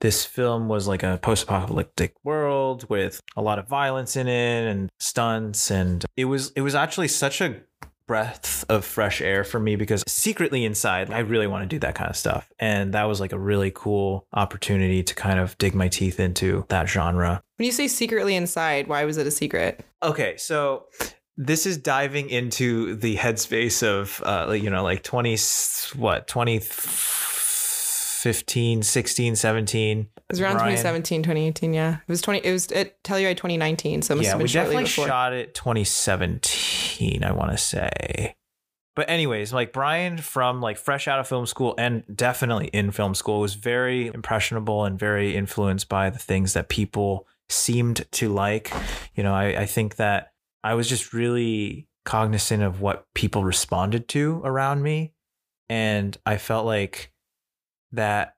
this film was like a post-apocalyptic world with a lot of violence in it and stunts. And it was it was actually such a breath of fresh air for me because secretly inside I really want to do that kind of stuff. And that was like a really cool opportunity to kind of dig my teeth into that genre. When you say secretly inside, why was it a secret? Okay, so this is diving into the headspace of uh you know like 20 what 2015 16 17 It was around Brian- 2017, 2018. Yeah, it was 20. It was at Telluride 2019. So yeah we definitely before. shot it 2017 i want to say but anyways like brian from like fresh out of film school and definitely in film school was very impressionable and very influenced by the things that people seemed to like you know i, I think that i was just really cognizant of what people responded to around me. And i felt like that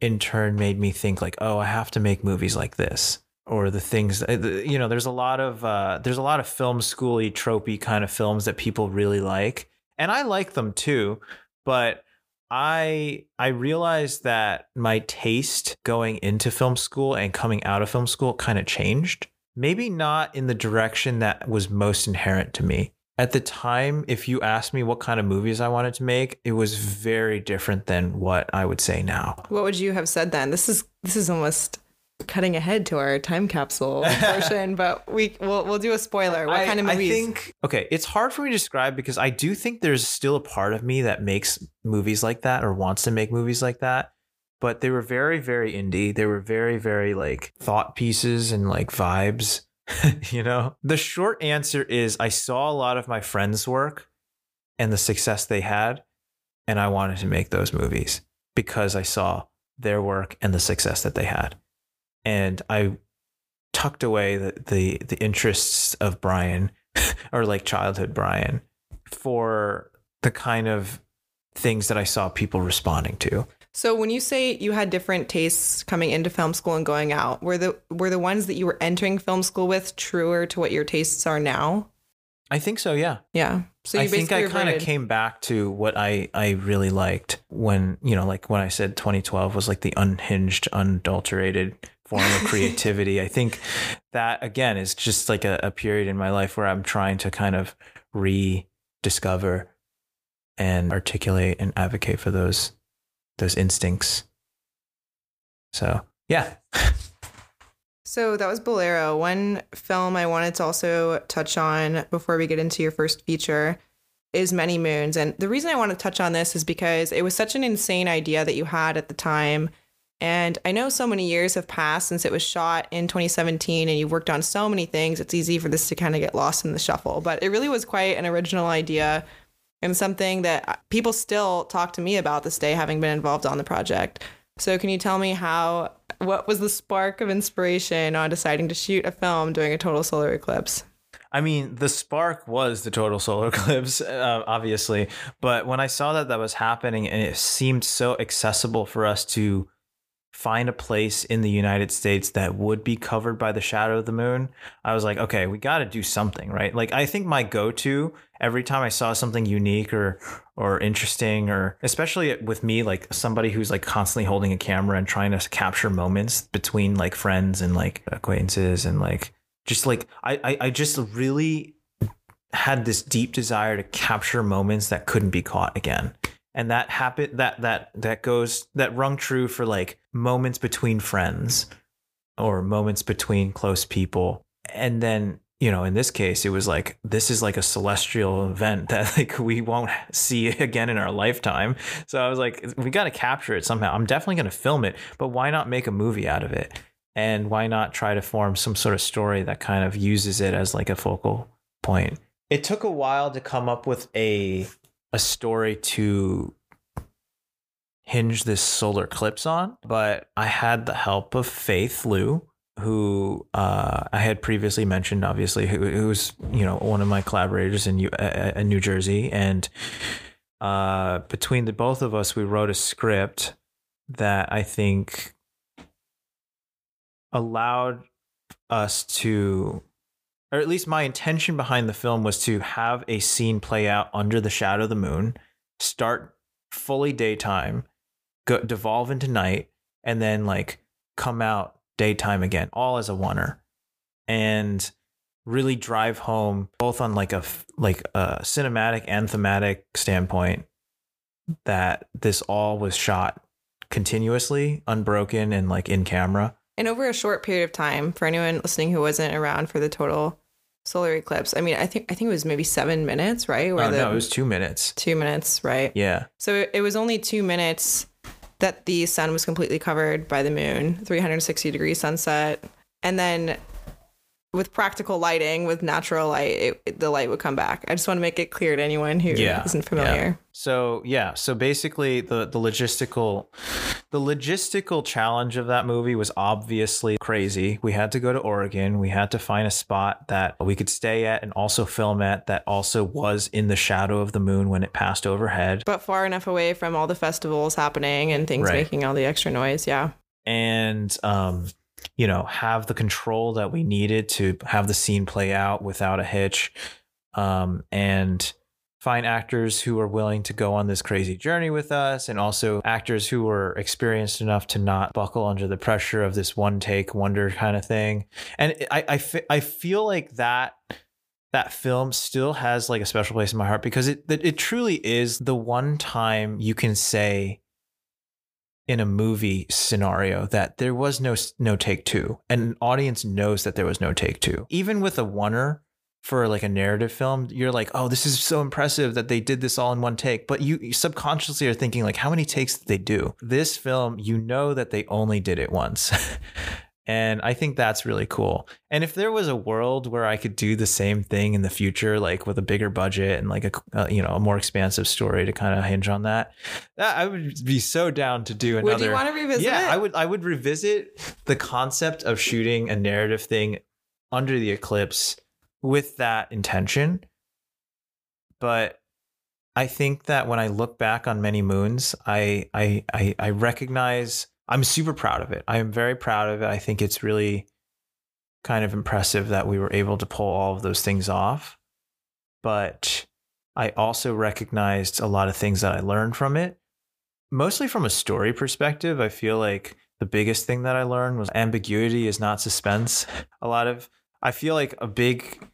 in turn made me think like oh i have to make movies like this. Or the things that- you know there's a lot of uh, there's a lot of film schooly tropey kind of films that people really like. And i like them too. But i i realized that my taste going into film school and coming out of film school kind of changed maybe not in the direction that was most inherent to me at the time if you asked me what kind of movies i wanted to make it was very different than what i would say now What would you have said then? This is this is almost cutting ahead to our time capsule portion, but we we'll we'll do a spoiler. What I, kind of movies? I think okay, it's hard for me to describe because I do think there's still a part of me that makes movies like that or wants to make movies like that. But they were very, very indie. They were very, very like thought pieces and like vibes. you know? The short answer is I saw a lot of my friends' work and the success they had, and I wanted to make those movies because I saw their work and the success that they had. And I tucked away the the, the interests of Brian or like childhood Brian for the kind of things that I saw people responding to. So when you say you had different tastes coming into film school and going out, were the were the ones that you were entering film school with truer to what your tastes are now? I think so, yeah. Yeah. So you I think I kind of came back to what I I really liked when, you know, like when I said 2012 was like the unhinged, unadulterated form of creativity. I think that again is just like a, a period in my life where I'm trying to kind of rediscover and articulate and advocate for those those instincts. So, yeah. So that was Bolero. One film I wanted to also touch on before we get into your first feature is Many Moons. And the reason I want to touch on this is because it was such an insane idea that you had at the time. And I know so many years have passed since it was shot in 2017 and you've worked on so many things. It's easy for this to kind of get lost in the shuffle, but it really was quite an original idea and something that people still talk to me about this day, having been involved on the project. So, can you tell me how, what was the spark of inspiration on deciding to shoot a film during a total solar eclipse? I mean, the spark was the total solar eclipse, uh, obviously. But when I saw that that was happening and it seemed so accessible for us to find a place in the United States that would be covered by the shadow of the moon, I was like, okay, we got to do something, right? Like, I think my go to every time I saw something unique or, or interesting, or especially with me, like somebody who's like constantly holding a camera and trying to capture moments between like friends and like acquaintances and like, just like I, I, I just really had this deep desire to capture moments that couldn't be caught again and that happened that that that goes that rung true for like moments between friends or moments between close people. And then you know in this case it was like this is like a celestial event that like we won't see again in our lifetime. So i was like we got to capture it somehow. I'm definitely going to film it but why not make a movie out of it? And why not try to form some sort of story that kind of uses it as like a focal point? It took a while to come up with a a story to hinge this solar eclipse on, but I had the help of Faith Liu, who uh, I had previously mentioned, obviously, who, who's you know one of my collaborators in, uh, in New Jersey, and uh, between the both of us, we wrote a script that I think allowed us to or at least my intention behind the film was to have a scene play out under the shadow of the moon, start fully daytime, go devolve into night, and then like come out daytime again, all as a oneer, and really drive home both on like a like a cinematic and thematic standpoint that this all was shot continuously, unbroken, and like in camera. And over a short period of time, for anyone listening who wasn't around for the total solar eclipse. I mean, I think I think it was maybe seven minutes, right? Where oh, the, no, it was two minutes. Two minutes, right? Yeah. So it, it was only two minutes that the sun was completely covered by the moon, 360 degree sunset, and then with practical lighting, with natural light, it, it, the light would come back. I just want to make it clear to anyone who yeah, not familiar. Yeah. So yeah, so basically the the logistical the logistical challenge of that movie was obviously crazy. We had to go to Oregon. We had to find a spot that we could stay at and also film at that also was in the shadow of the moon when it passed overhead. But far enough away from all the festivals happening and things right. making all the extra noise, yeah. And um you know, have the control that we needed to have the scene play out without a hitch. Um, and find actors who are willing to go on this crazy journey with us and also actors who were experienced enough to not buckle under the pressure of this one take wonder kind of thing and I, I, I feel like that that film still has like a special place in my heart because it it truly is the one time you can say in a movie scenario that there was no no take two, and an audience knows that there was no take two. Even with a oneer for like a narrative film, you're like, oh, this is so impressive that they did this all in one take. But you, you subconsciously are thinking like, how many takes did they do? This film, you know that they only did it once. And I think that's really cool. And if there was a world where I could do the same thing in the future, like with a bigger budget and like a uh, you know a more expansive story to kind of hinge on that, that I would be so down to do another. Would you want to revisit yeah, it? I would. I would revisit the concept of shooting a narrative thing under the eclipse with that intention. But I think that when I look back on many moons, I I I, I recognize I'm super proud of it. I am very proud of it. I think it's really kind of impressive that we were able to pull all of those things off. But I also recognized a lot of things that I learned from it. Mostly from a story perspective, I feel like the biggest thing that I learned was ambiguity is not suspense. A lot of I feel like a big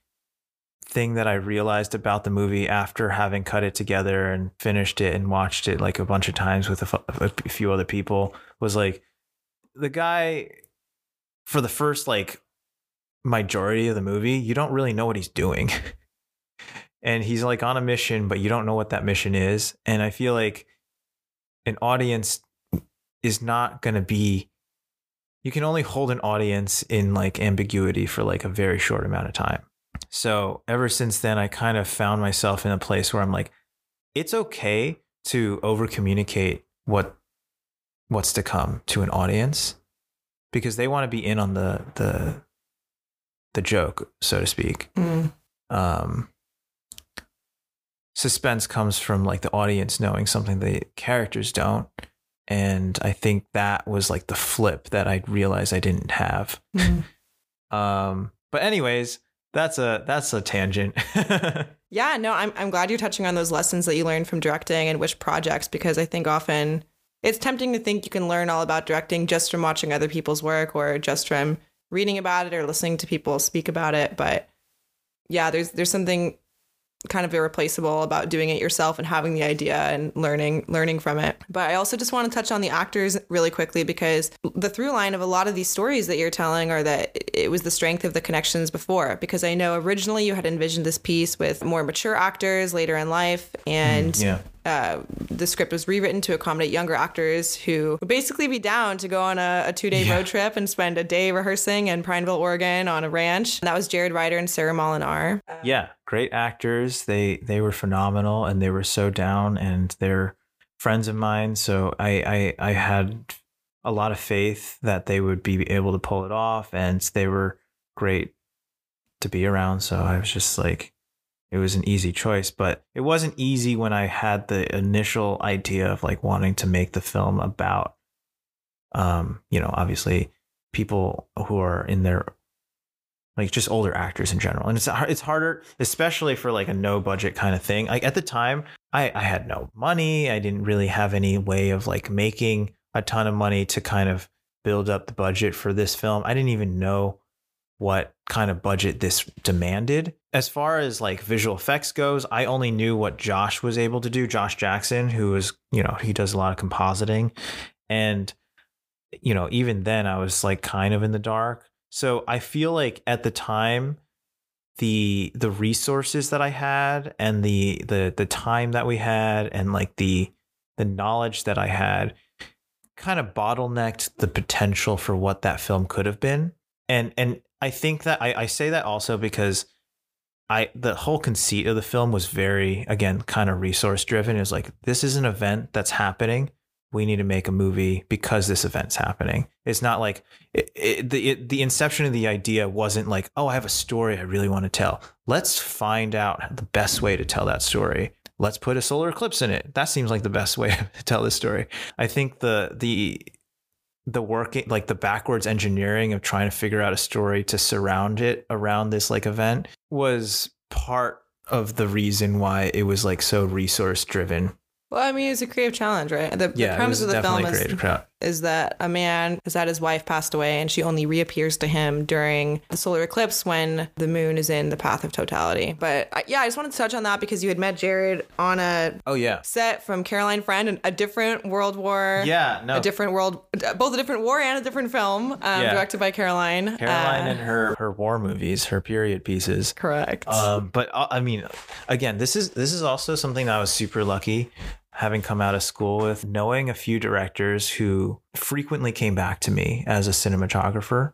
thing that I realized about the movie after having cut it together and finished it and watched it like a bunch of times with a, few other people was like the guy for the first like majority of the movie, you don't really know what he's doing. and he's like on a mission, but you don't know what that mission is. And I feel like an audience is not going to be you can only hold an audience in like ambiguity for like a very short amount of time. So ever since then, I kind of found myself in a place where I'm like, it's okay to over communicate what what's to come to an audience because they want to be in on the the the joke, so to speak. Mm. Um, suspense comes from like the audience knowing something the characters don't. And I think that was like the flip that I realized I didn't have. Mm. Um, but anyways, that's a that's a tangent. Yeah, no, I'm I'm glad you're touching on those lessons that you learned from directing and which projects because I think often it's tempting to think you can learn all about directing just from watching other people's work or just from reading about it or listening to people speak about it, but yeah, there's there's something kind of irreplaceable about doing it yourself and having the idea and learning learning from it. But I also just want to touch on the actors really quickly because the through line of a lot of these stories that you're telling are that it was the strength of the connections before because I know originally you had envisioned this piece with more mature actors later in life and yeah. uh, the script was rewritten to accommodate younger actors who would basically be down to go on a, a two day Yeah. road trip and spend a day rehearsing in Prineville, Oregon on a ranch. And that was Jared Ryder and Sarah Molinar. yeah, great actors. They they were phenomenal and they were so down and they're friends of mine. So I I I had a lot of faith that they would be able to pull it off and they were great to be around. So I was just like it was an easy choice, but it wasn't easy when I had the initial idea of like wanting to make the film about um, you know, obviously people who are in their like just older actors in general. And it's it's harder, especially for like a no budget kind of thing. Like at the time, I I had no money. I didn't really have any way of like making a ton of money to kind of build up the budget for this film. I didn't even know what kind of budget this demanded. As far as like visual effects goes, I only knew what Josh was able to do, Josh Jackson, who is, you know, he does a lot of compositing. And you know, even then I was like kind of in the dark. So I feel like at the time the the resources that I had and the the the time that we had and like the the knowledge that I had kind of bottlenecked the potential for what that film could have been. And and I think that I, I say that also because I the whole conceit of the film was very again kind of resource driven. It was like this is an event that's happening. We need to make a movie because this event's happening. It's not like it, it, the it, the inception of the idea wasn't like oh I have a story I really want to tell. Let's find out the best way to tell that story. Let's put a solar eclipse in it. That seems like the best way to tell this story. I think the the the working like the backwards engineering of trying to figure out a story to surround it around this like event was part of the reason why it was like so resource driven. Well, I mean, it's a creative challenge, right? The, the Yeah, it premise of the film is is that a man has had his wife passed away and she only reappears to him during the solar eclipse when the moon is in the path of totality. But uh, yeah, I just wanted to touch on that because you had met Jared on a Oh yeah. set from Caroline Friend and a different World War. Yeah, no. A different world, both a different war and a different film, um, directed by Caroline. Caroline Uh, and her her war movies, her period pieces. correct. Um, but uh, I mean, again, this is this is also something that I was super lucky having come out of school with knowing a few directors who frequently came back to me as a cinematographer.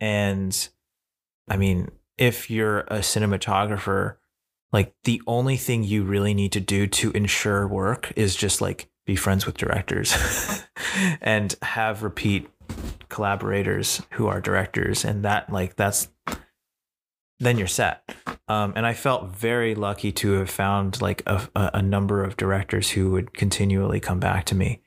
And I mean, if you're a cinematographer, like the only thing you really need to do to ensure work is just like be friends with directors and have repeat collaborators who are directors and that like that's then you're set um, and i felt very lucky to have found like a, a number of directors who would continually come back to me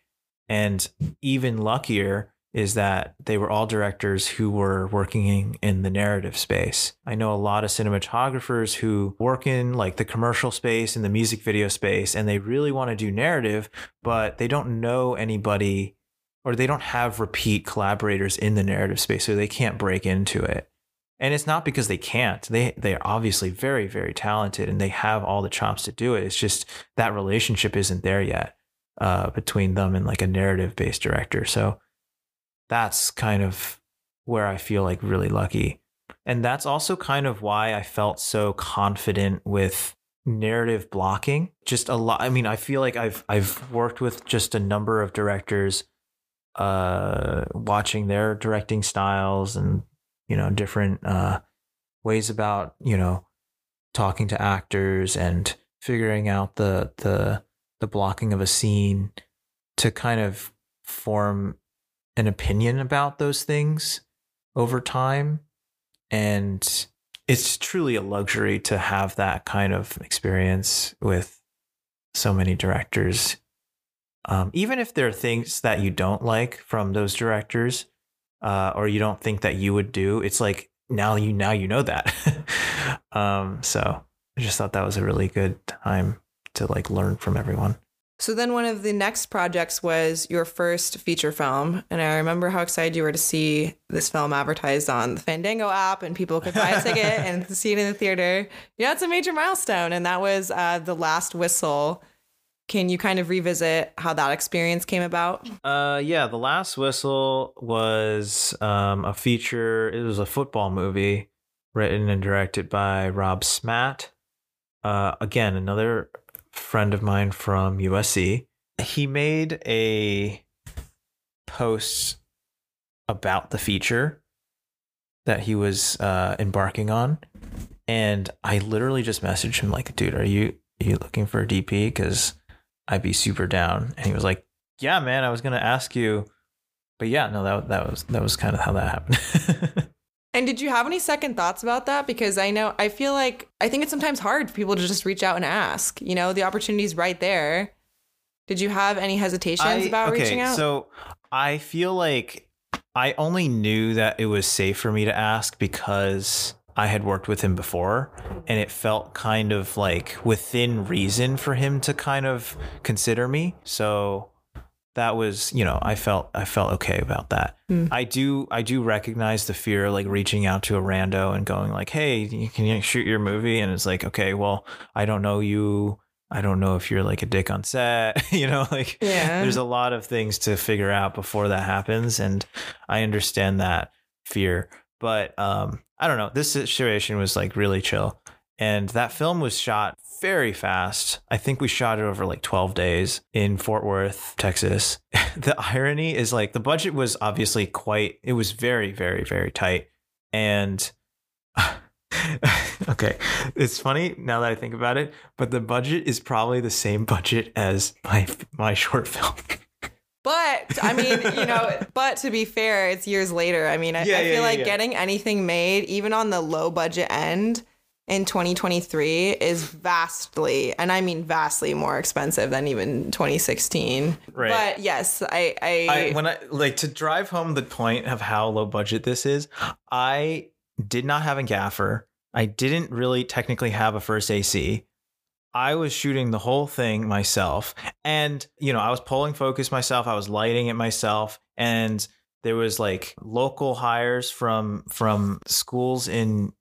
and even luckier is that they were all directors who were working in the narrative space. I know a lot of cinematographers who work in like the commercial space and the music video space, and they really want to do narrative, but they don't know anybody or they don't have repeat collaborators in the narrative space, so they can't break into it. And it's not because they can't. They they are obviously very very talented and they have all the chops to do it. It's just that relationship isn't there yet uh, between them and like a narrative based director. So that's kind of where I feel like really lucky. And that's also kind of why I felt so confident with narrative blocking. Just a lot I mean, I feel like I've I've worked with just a number of directors uh watching their directing styles and you know different uh ways about, you know, talking to actors and figuring out the the the blocking of a scene to kind of form an opinion about those things over time. And it's truly a luxury to have that kind of experience with so many directors. Um, even if there are things that you don't like from those directors, uh, or you don't think that you would do, it's like now you now you know that. um, so I just thought that was a really good time to like learn from everyone. So then one of the next projects was your first feature film. And I remember how excited you were to see this film advertised on the Fandango app and people could buy a ticket and see it in the theater. Yeah, it's a major milestone. And that was uh, The Last Whistle. Can you kind of revisit how that experience came about? Uh, yeah, The Last Whistle was um, a feature. It was a football movie written and directed by Rob Smat. Uh, again, another friend of mine from USC. He made a post about the feature that he was uh, embarking on, and I literally just messaged him like, "Dude, are you are you looking for a DP? Because I'd be super down." And he was like, "Yeah, man, I was gonna ask you." But yeah, no, that that was that was kind of how that happened. And did you have any second thoughts about that? Because I know, I feel like, I think it's sometimes hard for people to just reach out and ask. You know, the opportunity's right there. Did you have any hesitations I- about reaching out? So I feel like I only knew that it was safe for me to ask because I had worked with him before and it felt kind of like within reason for him to kind of consider me. So that was, you know, I felt I felt okay about that. Hmm. I do I do recognize the fear of like reaching out to a rando and going like, "Hey, you- can you shoot your movie?" and it's like, "Okay, well, I don't know you. I don't know if you're like a dick on set, you know, like Yeah. there's a lot of things to figure out before that happens and I understand that fear. But um I don't know, this situation was like really chill. And that film was shot very fast. I think we shot it over like 12 days in Fort Worth, Texas. the irony is like the budget was obviously quite it was very very very tight and okay, it's funny now that I think about it, but the budget is probably the same budget as my my short film. But I mean, you know, but to be fair, it's years later. I mean, I, Yeah, I feel yeah, like yeah. getting anything made, even on the low budget end in 2023, is vastly, and I mean vastly more expensive than even 2016. Right. But yes, I, I, I when I like to drive home the point of how low budget this is, I did not have a gaffer. I didn't really technically have a first AC. I was shooting the whole thing myself. And, you know, I was pulling focus myself, I was lighting it myself. And there was like local hires from from schools in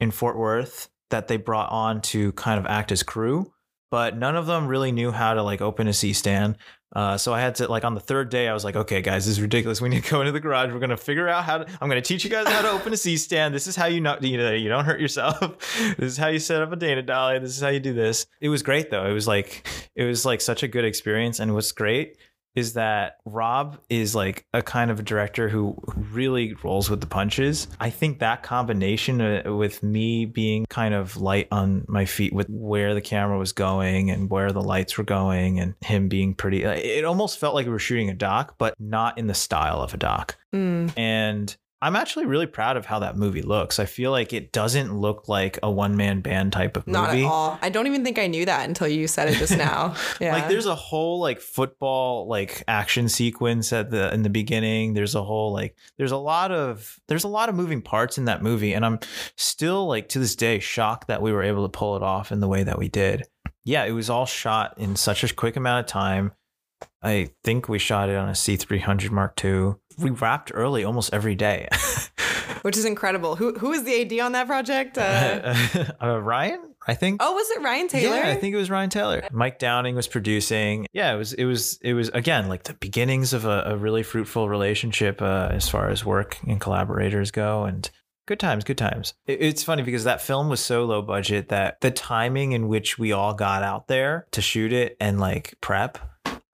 in Fort Worth that they brought on to kind of act as crew, but none of them really knew how to like open a C stand. Uh, so I had to like on the third day, I was like, okay, guys, this is ridiculous. We need to go into the garage. We're gonna figure out how to. I'm gonna teach you guys how to open a C stand. This is how you not you know you don't hurt yourself. this is how you set up a Dana dolly. This is how you do this. It was great though. It was like it was like such a good experience, and what's great is that Rob is like a kind of a director who really rolls with the punches. I think that combination uh, with me being kind of light on my feet with where the camera was going and where the lights were going and him being pretty it almost felt like we were shooting a doc but not in the style of a doc. Mm. And I'm actually really proud of how that movie looks. I feel like it doesn't look like a one man band type of movie. Not at all. I don't even think I knew that until you said it just now. Yeah. Like there's a whole like football like action sequence at the in the beginning. There's a whole like there's a lot of there's a lot of moving parts in that movie and I'm still like to this day shocked that we were able to pull it off in the way that we did. Yeah, it was all shot in such a quick amount of time. I think we shot it on a C300 Mark II. We wrapped early almost every day. Which is incredible. Who who is the AD on that project? Uh, uh, Ryan, I think. oh, was it Ryan Taylor? Yeah, I think it was Ryan Taylor. Mike Downing was producing. Yeah, it was it was it was again like the beginnings of a, a really fruitful relationship uh, as far as work and collaborators go and good times good times It- it's funny because that film was so low budget that the timing in which we all got out there to shoot it and like prep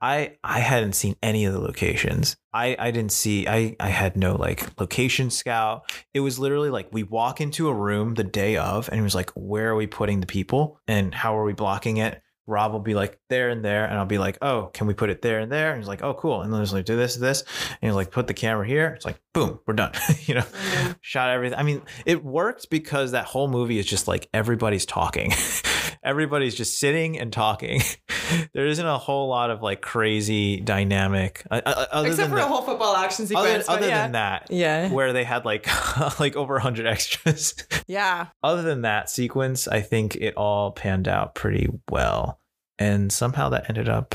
I I hadn't seen any of the locations. I I didn't see I I had no like location scout. It was literally like we walk into a room the day of and it was like where are we putting the people and how are we blocking it? Rob will be like there and there, and I'll be like, oh, can we put it there and there? And he's like, oh, cool. And then there's like do this, this, and he's like, put the camera here. It's like, boom, we're done. you know, mm-hmm. shot everything. I mean, it worked because that whole movie is just like everybody's talking. everybody's just sitting and talking. there isn't a whole lot of like crazy dynamic. Uh, uh, other Except than for the- a whole football action sequence. but other yeah. than that, Yeah. where they had like like over 100 extras. Yeah. other than that sequence, I think it all panned out pretty well. And somehow that ended up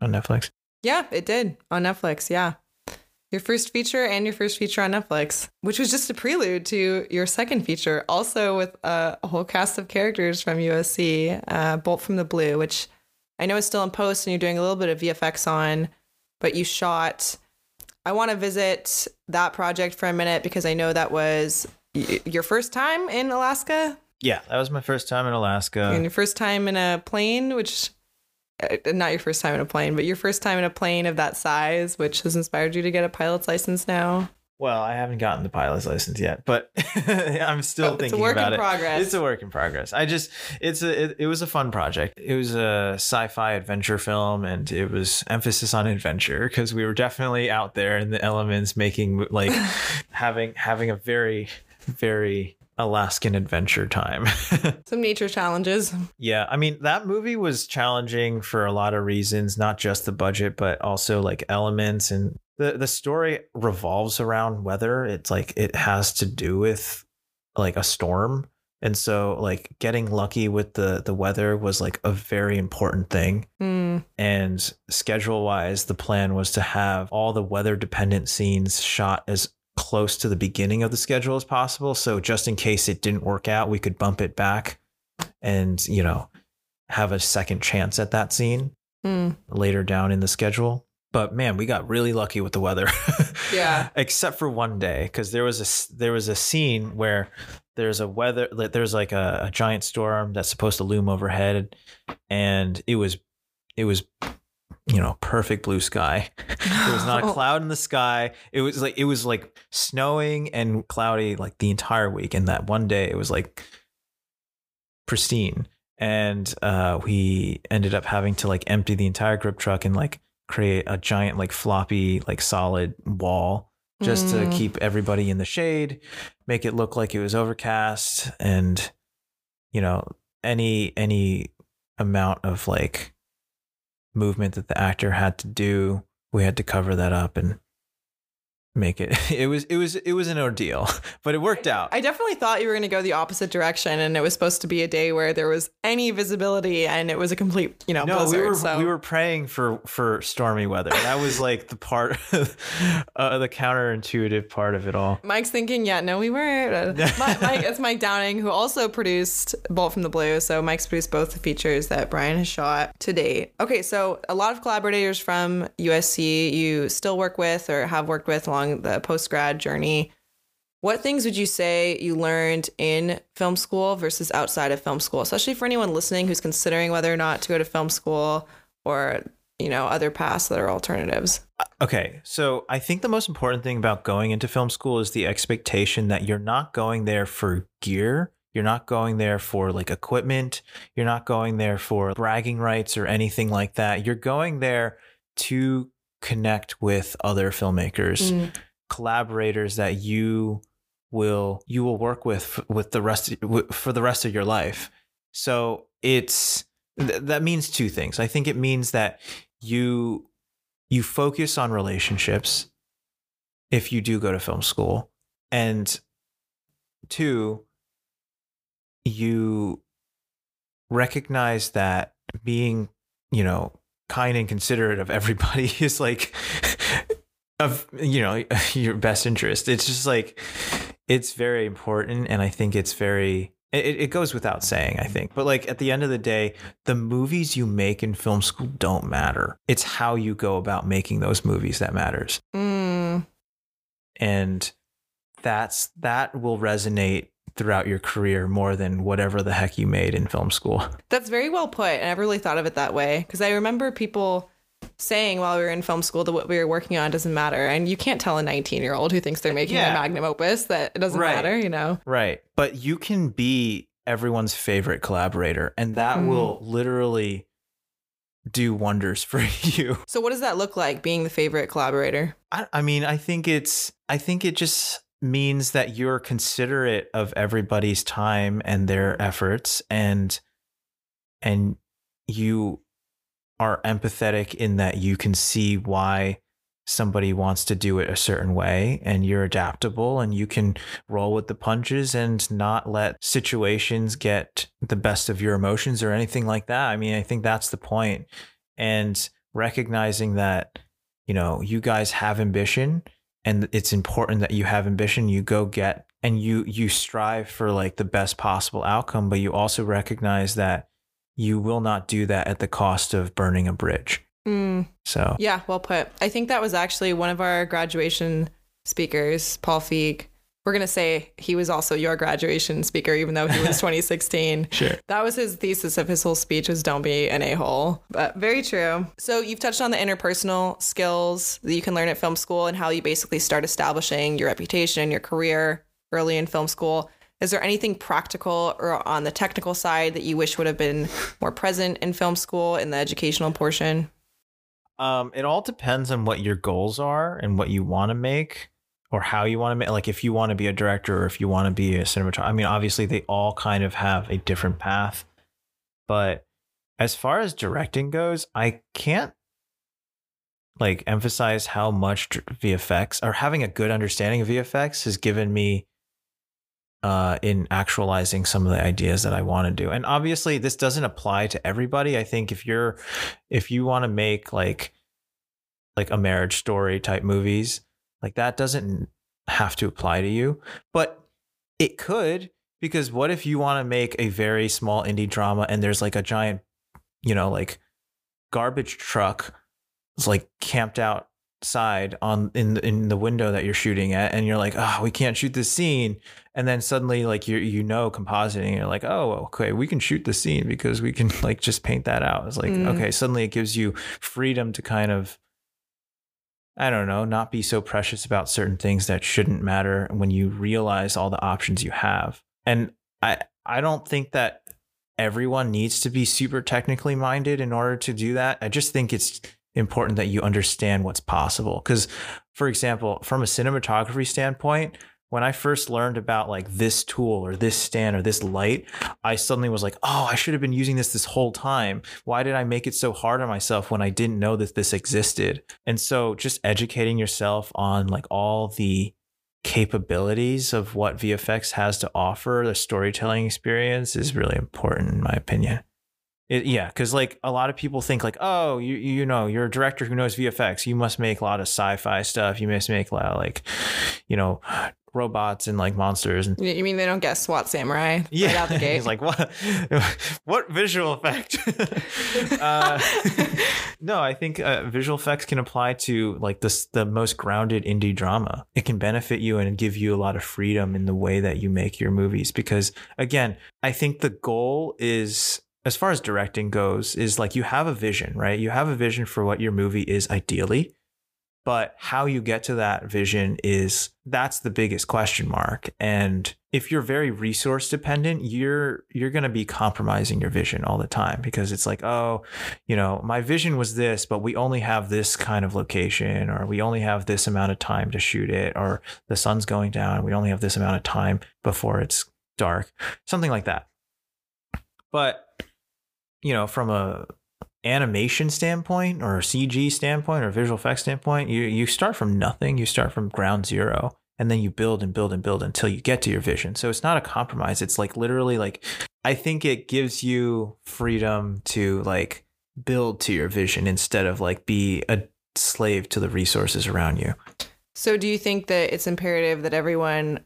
on Netflix. Yeah, it did on Netflix. Yeah. Your first feature and your first feature on Netflix, which was just a prelude to your second feature, also with a whole cast of characters from USC, uh, Bolt from the Blue, which I know is still in post and you're doing a little bit of VFX on, but you shot. I want to visit that project for a minute because I know that was y- your first time in Alaska Yeah, that was my first time in Alaska. and your first time in a plane, which Uh, not your first time in a plane, but your first time in a plane of that size, which has inspired you to get a pilot's license now. Well, I haven't gotten the pilot's license yet, but I'm still Oh, it's a thinking work in about it. progress. It's a work in progress. I just it's a it, it was a fun project. It was a sci-fi adventure film, and it was emphasis on adventure because we were definitely out there in the elements, making like having having a very very Alaskan adventure time. Some nature challenges. Yeah, I mean that movie was challenging for a lot of reasons, not just the budget, but also like elements and the the story revolves around weather. It's like it has to do with like a storm. And so like getting lucky with the the weather was like a very important thing. Hmm. And schedule wise, the plan was to have all the weather dependent scenes shot as close to the beginning of the schedule as possible. So just in case it didn't work out, we could bump it back and, you know, have a second chance at that scene Hmm. later down in the schedule. But man, we got really lucky with the weather. Yeah. Except for one day, because there was a there was a scene where there's a weather there's like a, a giant storm that's supposed to loom overhead, and it was it was you know perfect blue sky. there was not a cloud in the sky. It was like it was like snowing and cloudy like the entire week, and that one day it was like pristine and uh, we ended up having to like empty the entire grip truck and like create a giant like floppy like solid wall just to Mm. keep everybody in the shade make it look like it was overcast and you know any any amount of like movement that the actor had to do we had to cover that up and make it. It was it was it was an ordeal, but it worked out. I definitely thought you were going to go the opposite direction, and it was supposed to be a day where there was any visibility, and it was a complete, you know, no, blizzard. we were so. we were praying for for stormy weather. That was like the part, uh, the counterintuitive part of it all. Mike's thinking, yeah, no, we weren't. Mike, Mike, it's Mike Downing, who also produced Bolt from the Blue. So Mike's produced both the features that Brian has shot to date. Okay, so a lot of collaborators from USC you still work with or have worked with along the post grad journey. What things would you say you learned in film school versus outside of film school, especially for anyone listening who's considering whether or not to go to film school or you know other paths that are alternatives? Okay, so I think the most important thing about going into film school is the expectation that you're not going there for gear. You're not going there for like equipment. You're not going there for bragging rights or anything like that. You're going there to connect with other filmmakers, Mm. collaborators that you will you will work with with the rest of, for the rest of your life. So it's th- that means two things. I think it means that you you focus on relationships if you do go to film school and two you recognize that being you know kind and considerate of everybody is like of you know your best interest. It's just like it's very important and i think it's very it, it goes without saying i think. But like at the end of the day the movies you make in film school don't matter. It's how you go about making those movies that matters. Mm. and that's that will resonate throughout your career more than whatever the heck you made in film school That's very well put. I never really thought of it that way because I remember people saying while we were in film school that what we were working on doesn't matter. And you can't tell a 19 year old who thinks they're making Yeah. a magnum opus that it doesn't Right. matter, you know? Right. But you can be everyone's favorite collaborator, and that Mm. will literally do wonders for you. So, what does that look like being the favorite collaborator? I, I mean, I think it's, I think it just means that you're considerate of everybody's time and their efforts, and, and you are empathetic in that you can see why somebody wants to do it a certain way and you're adaptable and you can roll with the punches and not let situations get the best of your emotions or anything like that. I mean, I think that's the point. And recognizing that, you know, you guys have ambition and it's important that you have ambition, you go get and you you strive for like the best possible outcome, but you also recognize that you will not do that at the cost of burning a bridge. Mm, So, yeah, well put. I think that was actually one of our graduation speakers, Paul Feig. We're going to say he was also your graduation speaker, even though he was 2016. sure. That was his thesis of his whole speech was don't be an a-hole. But very true. So you've touched on the interpersonal skills that you can learn at film school and how you basically start establishing your reputation and your career early in film school. Is there anything practical or on the technical side that you wish would have been more present in film school in the educational portion? Um, it all depends on what your goals are and what you want to make or how you want to make like if you want to be a director or if you want to be a cinematographer. I mean, obviously they all kind of have a different path. But as far as directing goes, I can't like emphasize how much VFX or having a good understanding of VFX has given me uh, in actualizing some of the ideas that I want to do. And obviously, this doesn't apply to everybody. I think if you're, if you want to make like, like a marriage story type movies, like that doesn't have to apply to you, but it could because what if you want to make a very small indie drama and there's like a giant, you know, like garbage truck, is like camped outside on in the, in the window that you're shooting at, and you're like, oh, we can't shoot this scene and then suddenly like you you know compositing and you're like oh okay we can shoot the scene because we can like just paint that out it's like Mm. okay suddenly it gives you freedom to kind of i don't know not be so precious about certain things that shouldn't matter when you realize all the options you have. And i i don't think that everyone needs to be super technically minded in order to do that. I just think it's important that you understand what's possible. Because for example from a cinematography standpoint when I first learned about like this tool or this stand or this light, I suddenly was like, oh, I should have been using this this whole time. Why did I make it so hard on myself when I didn't know that this existed? And so just educating yourself on like all the capabilities of what VFX has to offer, the storytelling experience is really important in my opinion. It, yeah, because like a lot of people think like, oh, you you know, you're a director who knows VFX. You must make a lot of sci-fi stuff. You must make a lot of like, you know, robots and like monsters. And You mean they don't get SWAT samurai yeah, right out the gate? he's like, what? what visual effect? uh, no, I think uh, visual effects can apply to like this the most grounded indie drama. It can benefit you and give you a lot of freedom in the way that you make your movies. Because again, I think the goal is as far as directing goes, is like you have a vision, right? You have a vision for what your movie is ideally, but how you get to that vision is that's the biggest question mark. And if you're very resource dependent, you're you're going to be compromising your vision all the time because it's like, oh, you know, my vision was this, but we only have this kind of location or we only have this amount of time to shoot it or the sun's going down, we only have this amount of time before it's dark. Something like that. But you know, from a animation standpoint or CG standpoint or visual effects standpoint, you you start from nothing. You start from ground zero, and then you build and build and build until you get to your vision. So it's not a compromise. It's like literally like I think it gives you freedom to like build to your vision instead of like be a slave to the resources around you. So, do you think that it's imperative that everyone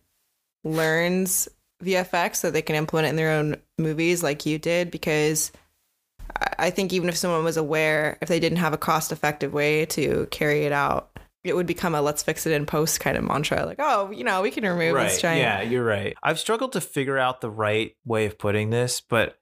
learns VFX so they can implement it in their own movies like you did? Because I- think even if someone was aware, if they didn't have a cost effective way to carry it out, it would become a let's fix it in post kind of mantra. Like, oh, you know, we can remove this giant. Yeah, you're right. I've struggled to figure out the right way of putting this, but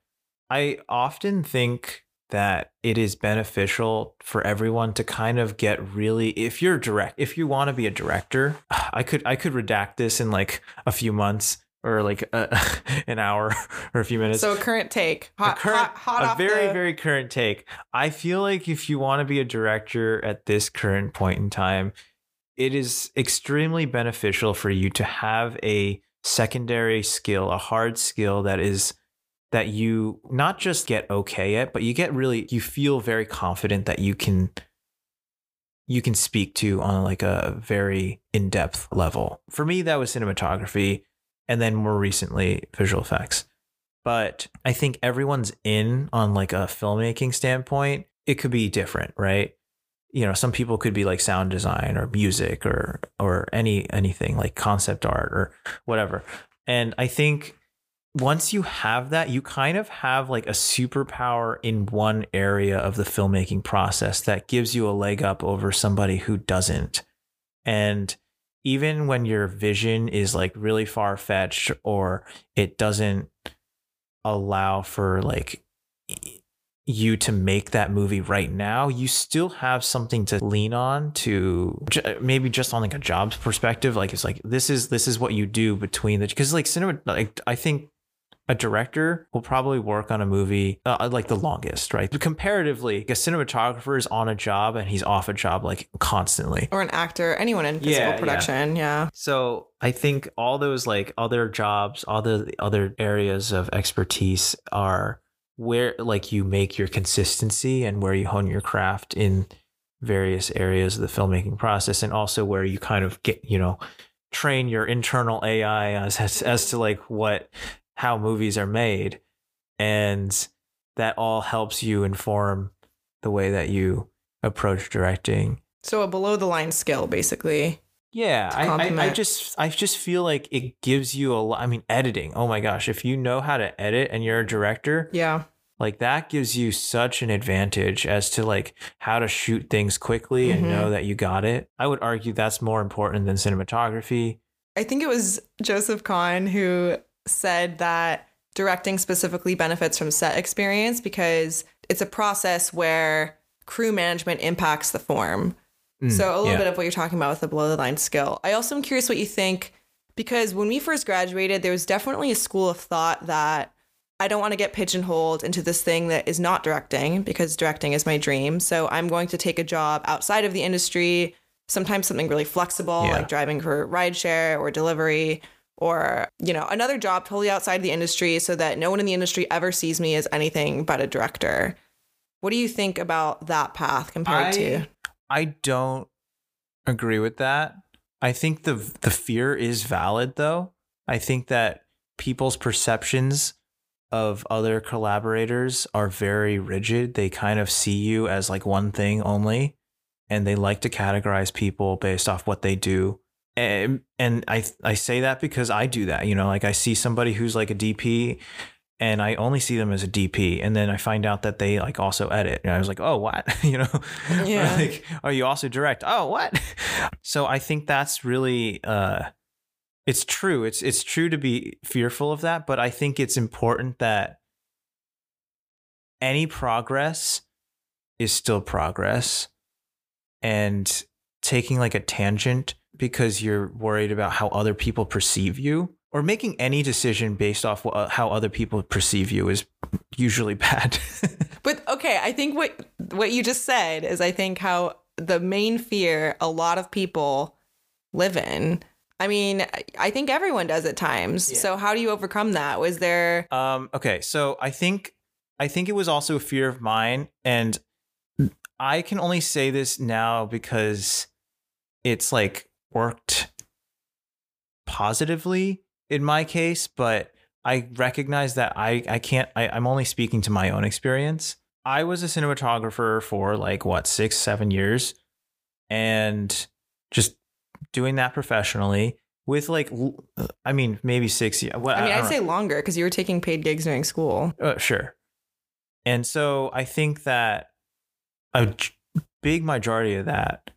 I often think that it is beneficial for everyone to kind of get really if you're direct if you want to be a director i could i could redact this in like a few months or like uh, a, an hour or a few minutes So, a current take. Hot, a current, hot, hot a very the- very current take. I feel like if you want to be a director at this current point in time, it is extremely beneficial for you to have a secondary skill, a hard skill that is that you not just get okay at, but you get really you feel very confident that you can you can speak to on like a very in-depth level. For me that was cinematography and then more recently visual effects but I think everyone's in on like a filmmaking standpoint. It could be different, right? You know, some people could be like sound design or music or or any anything like concept art or whatever. And I think once you have that, you kind of have like a superpower in one area of the filmmaking process that gives you a leg up over somebody who doesn't. And even when your vision is like really far fetched or it doesn't allow for like you to make that movie right now you still have something to lean on to maybe just on like a jobs perspective. Like it's like this is this is what you do between the because like cinema like i think a director will probably work on a movie uh, like the longest right but comparatively a cinematographer is on a job and he's off a job like constantly or an actor, anyone in physical Yeah, yeah. production. Yeah. so I think all those like other jobs, all the other areas of expertise are where like you make your consistency and where you hone your craft in various areas of the filmmaking process and also where you kind of get, you know, train your internal AI as as, as to like what how movies are made and that all helps you inform the way that you approach directing So, a below the line skill, basically. yeah, I, I, I just I just feel like it gives you a lot. I mean, editing. Oh my gosh, if you know how to edit and you're a director, Yeah. like that gives you such an advantage as to like how to shoot things quickly and Mhm. know that you got it. I would argue that's more important than cinematography. I think it was Joseph Kahn who said that directing specifically benefits from set experience because it's a process where crew management impacts the form. Mm, so a little yeah. bit of what you're talking about with the below the line skill. I also am curious what you think because when we first graduated, there was definitely a school of thought that I don't want to get pigeonholed into this thing that is not directing because directing is my dream. So I'm going to take a job outside of the industry sometimes something really flexible, Yeah. like driving for rideshare or delivery, or, you know, another job totally outside the industry so that no one in the industry ever sees me as anything but a director. What do you think about that path compared to? I don't agree with that. I think the the fear is valid though. I think that people's perceptions of other collaborators are very rigid. They kind of see you as like one thing only and they like to categorize people based off what they do. And and I I say that because I do that, you know, like I see somebody who's like a DP and I only see them as a DP, and then I find out that they like also edit, and I was like, oh, what, you know, Yeah. Like, oh, you also direct? Oh, what? So I think that's really, uh, it's true. It's it's true to be fearful of that, but I think it's important that any progress is still progress, and taking like a tangent because you're worried about how other people perceive you or making any decision based off how other people perceive you is usually bad. But okay, I think what what you just said is I think how the main fear a lot of people live in. I mean, I- think everyone does at times. Yeah. So how do you overcome that? Was there Um, okay, so I think I think it was also a fear of mine, and I can only say this now because it's like worked positively in my case, but I recognize that I I can't I, I'm only speaking to my own experience. I was a cinematographer for like what six, seven years and just doing that professionally with like I mean maybe six years. I mean, I'd know. say longer because you were taking paid gigs during school. Uh, sure. And so I think that a big majority of that,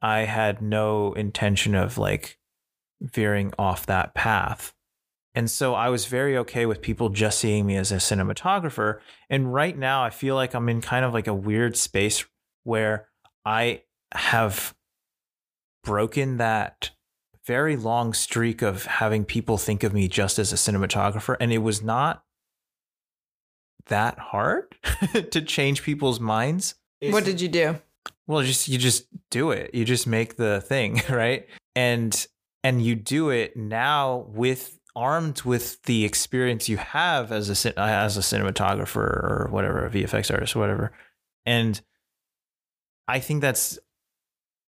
I had no intention of like veering off that path. And so I was very okay with people just seeing me as a cinematographer. And right now, I feel like I'm in kind of like a weird space where I have broken that very long streak of having people think of me just as a cinematographer. And it was not that hard to change people's minds. What did you do? Well, just you just do it. You just make the thing, right? And and you do it now with armed with the experience you have as a as a cinematographer or whatever, a VFX artist, or whatever. And I think that's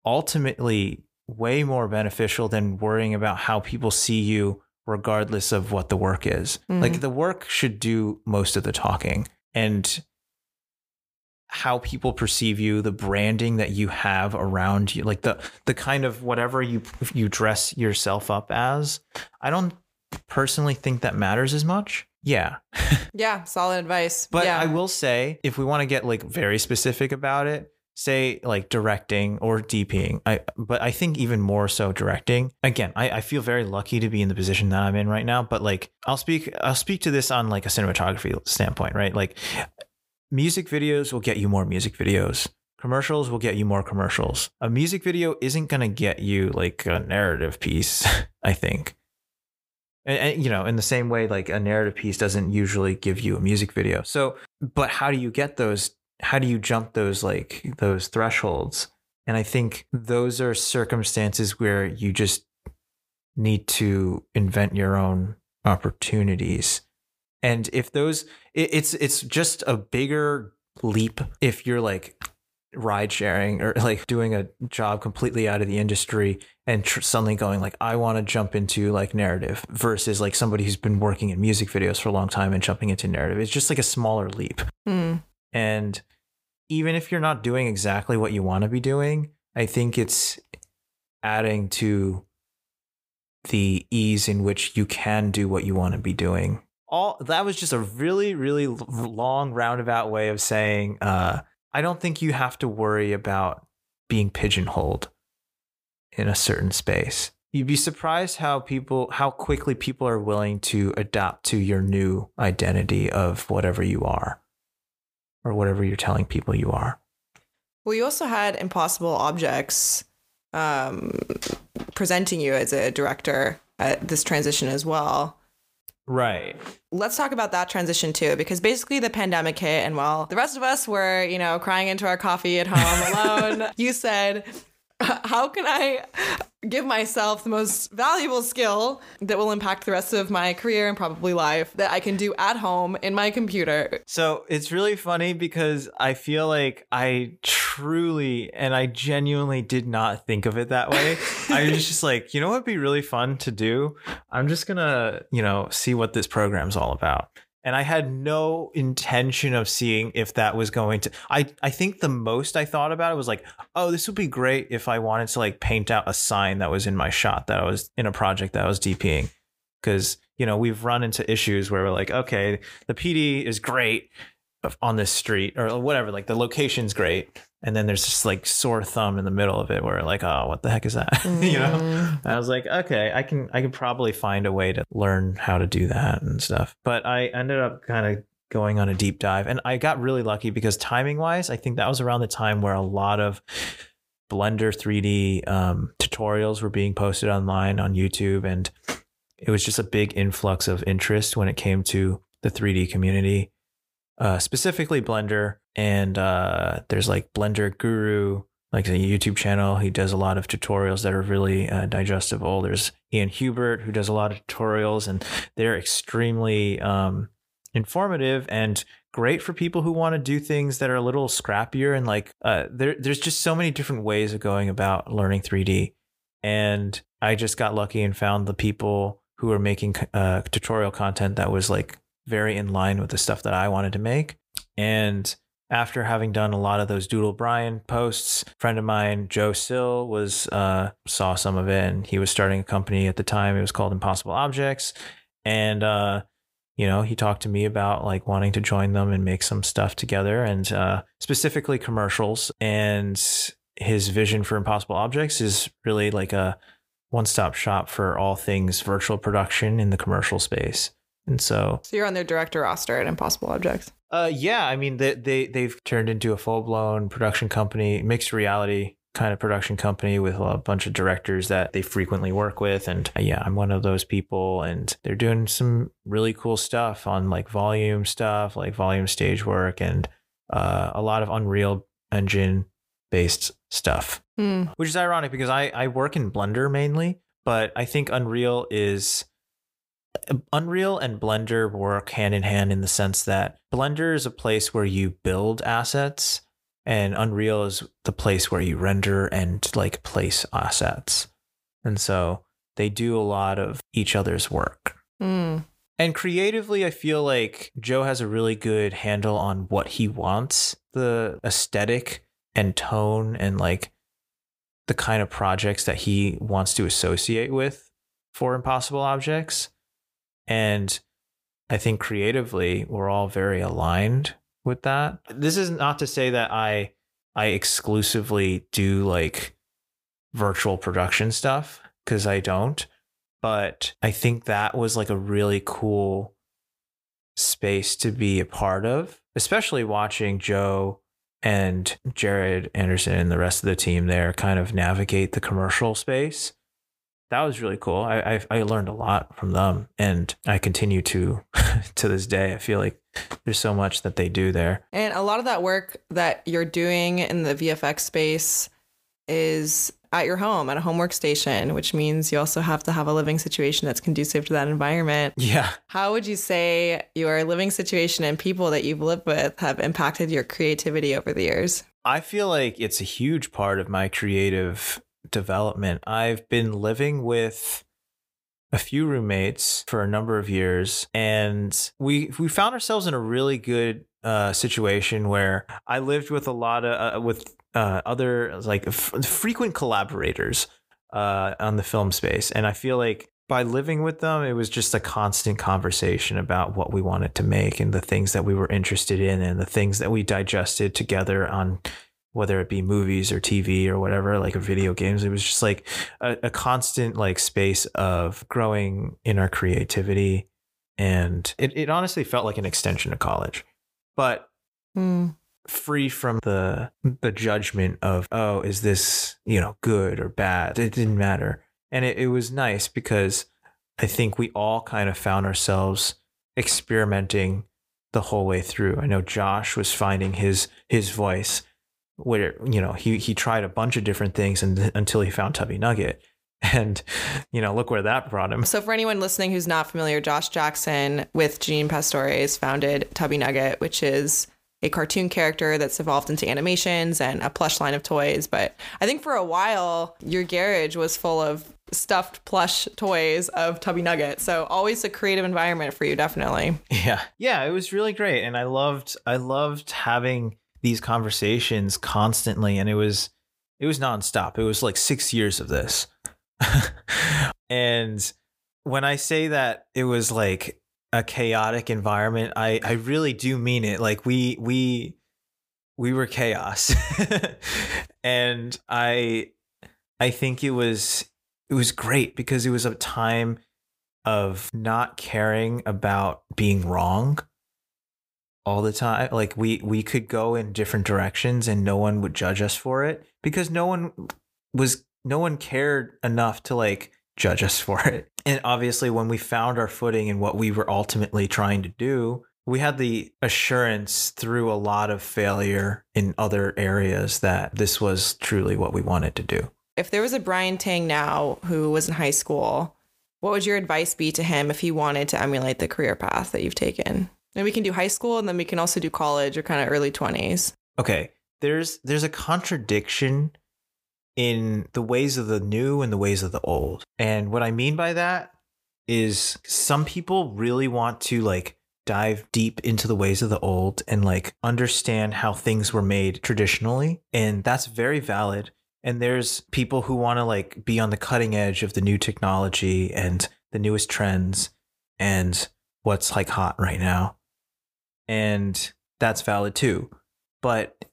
ultimately way more beneficial than worrying about how people see you regardless of what the work is. Like Mhm. the work should do most of the talking and how people perceive you, the branding that you have around you, like the the kind of whatever you you dress yourself up as. I don't personally think that matters as much. Yeah. Yeah, solid advice. But yeah. I will say, if we want to get like very specific about it, say like directing or DPing. I but I think even more so directing. Again, I, I feel very lucky to be in the position that I'm in right now. But like I'll speak I'll speak to this on like a cinematography standpoint, right? Like music videos will get you more music videos. Commercials will get you more commercials. A music video isn't gonna get you like a narrative piece, I think. And, and, you know, in the same way, like a narrative piece doesn't usually give you a music video. So, but how do you get those? How do you jump those like those thresholds? And I think those are circumstances where you just need to invent your own opportunities. And if those, it, it's it's just a bigger leap if you're like ride sharing or like doing a job completely out of the industry and tr- suddenly going like I want to jump into like narrative versus like somebody who's been working in music videos for a long time and jumping into narrative. It's just like a smaller leap. Hmm. And even if you're not doing exactly what you want to be doing, I think it's adding to the ease in which you can do what you want to be doing. All that was just a really, really long roundabout way of saying uh, I don't think you have to worry about being pigeonholed in a certain space. You'd be surprised how people, how quickly people are willing to adapt to your new identity of whatever you are or whatever you're telling people you are. Well, you also had Impossible Objects um, presenting you as a director at this transition as well. Right. Let's talk about that transition too, because basically the pandemic hit, and while the rest of us were, you know, crying into our coffee at home alone, you said, how can I give myself the most valuable skill that will impact the rest of my career and probably life that I can do at home in my computer? So it's really funny because I feel like I truly and I genuinely did not think of it that way. I was just like, you know what would be really fun to do? I'm just gonna, you know, see what this program's all about and I had no intention of seeing if that was going to I I think the most I thought about it was like, oh, this would be great if I wanted to like paint out a sign that was in my shot that I was in a project that I was DPing. Cuz you know, we've run into issues where we're like, okay, the PD is great on this street or whatever, like the location's great, and then there's just like sore thumb in the middle of it where like oh what the heck is that mm. you know mm-hmm. i was like okay i can i can probably find a way to learn how to do that and stuff but i ended up kind of going on a deep dive and i got really lucky because timing wise i think that was around the time where a lot of blender 3d um, tutorials were being posted online on youtube and it was just a big influx of interest when it came to the 3d community uh, specifically blender and uh, there's like Blender Guru, like a YouTube channel. He does a lot of tutorials that are really uh, digestible. There's Ian Hubert who does a lot of tutorials, and they're extremely um, informative and great for people who want to do things that are a little scrappier and like uh, there, there's just so many different ways of going about learning 3D. And I just got lucky and found the people who are making uh, tutorial content that was like very in line with the stuff that I wanted to make. And after having done a lot of those Doodle Brian posts, a friend of mine, Joe Sill, was uh, saw some of it, and he was starting a company at the time. It was called Impossible Objects, and uh, you know, he talked to me about like wanting to join them and make some stuff together, and uh, specifically commercials. And his vision for Impossible Objects is really like a one-stop shop for all things virtual production in the commercial space. And so, so you're on their director roster at Impossible Objects. Uh, yeah, I mean they they they've turned into a full blown production company, mixed reality kind of production company with a bunch of directors that they frequently work with and uh, yeah i'm one of those people and they're doing some really cool stuff on like volume stuff like volume stage work and uh, a lot of unreal engine based stuff mm. which is ironic because I, I work in blender mainly but i think unreal is Unreal and Blender work hand in hand in the sense that Blender is a place where you build assets and Unreal is the place where you render and like place assets. And so they do a lot of each other's work. Mm. And creatively, I feel like Joe has a really good handle on what he wants, the aesthetic and tone, and like the kind of projects that he wants to associate with for impossible objects. And I think creatively, we're all very aligned with that. This is not to say that I I exclusively do like virtual production stuff because I don't. But I think that was like a really cool space to be a part of, especially watching Joe and Jared Anderson and the rest of the team there kind of navigate the commercial space that was really cool. I, I, I learned a lot from them, and I continue to to this day. I feel like there's so much that they do there, and a lot of that work that you're doing in the VFX space is at your home at a home workstation, which means you also have to have a living situation that's conducive to that environment. Yeah. How would you say your living situation and people that you've lived with have impacted your creativity over the years? I feel like it's a huge part of my creative development. I've been living with a few roommates for a number of years, and we we found ourselves in a really good uh, situation where I lived with a lot of uh, with uh, other like f- frequent collaborators uh, on the film space, and I feel like by living with them, it was just a constant conversation about what we wanted to make and the things that we were interested in and the things that we digested together on whether it be movies or TV or whatever, like video games. It was just like a, a constant like space of growing in our creativity. And it, it honestly felt like an extension of college, but mm. free from the the judgment of, oh, is this, you know, good or bad? It didn't matter. And it, it was nice because I think we all kind of found ourselves experimenting the whole way through. I know Josh was finding his his voice where you know he he tried a bunch of different things and until he found Tubby Nugget. And you know, look where that brought him. So for anyone listening who's not familiar, Josh Jackson with Janine Pastores founded Tubby Nugget, which is a cartoon character that's evolved into animations and a plush line of toys. But I think for a while, your garage was full of stuffed plush toys of Tubby Nugget. So always a creative environment for you, definitely. Yeah. Yeah, it was really great. And I loved I loved having these conversations constantly. And it was it was nonstop. It was like six years of this. and when I say that it was like a chaotic environment, I I really do mean it. Like we we we were chaos. and I I think it was it was great because it was a time of not caring about being wrong all the time like we we could go in different directions and no one would judge us for it because no one was no one cared enough to like judge us for it. And obviously, when we found our footing and what we were ultimately trying to do, we had the assurance through a lot of failure in other areas that this was truly what we wanted to do. If there was a Brian Tang now who was in high school, what would your advice be to him if he wanted to emulate the career path that you've taken? And we can do high school and then we can also do college or kind of early 20s. Okay. There's there's a contradiction in the ways of the new and the ways of the old. And what I mean by that is some people really want to like dive deep into the ways of the old and like understand how things were made traditionally. And that's very valid. And there's people who want to like be on the cutting edge of the new technology and the newest trends and what's like hot right now. And that's valid too. But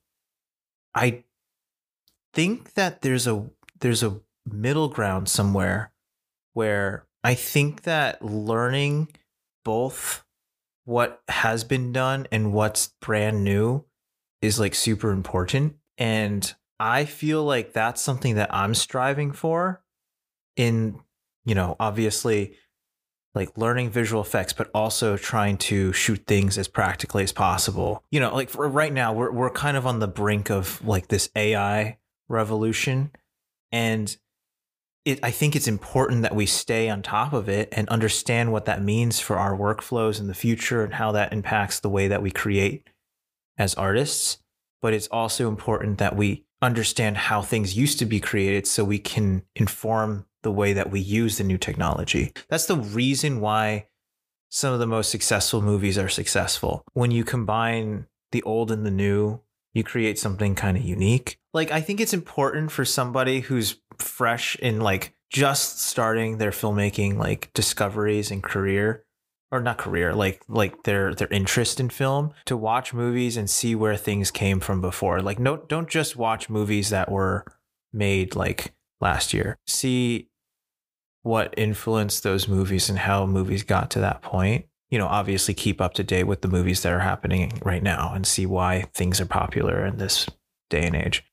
I think that there's a there's a middle ground somewhere where I think that learning both what has been done and what's brand new is like super important and I feel like that's something that I'm striving for in you know obviously like learning visual effects but also trying to shoot things as practically as possible. You know, like right now we're we're kind of on the brink of like this AI revolution and it, I think it's important that we stay on top of it and understand what that means for our workflows in the future and how that impacts the way that we create as artists. But it's also important that we understand how things used to be created so we can inform the way that we use the new technology. That's the reason why some of the most successful movies are successful. When you combine the old and the new, you create something kind of unique like I think it's important for somebody who's fresh in like just starting their filmmaking like discoveries and career or not career like like their their interest in film to watch movies and see where things came from before like no don't just watch movies that were made like last year see what influenced those movies and how movies got to that point you know obviously keep up to date with the movies that are happening right now and see why things are popular in this day and age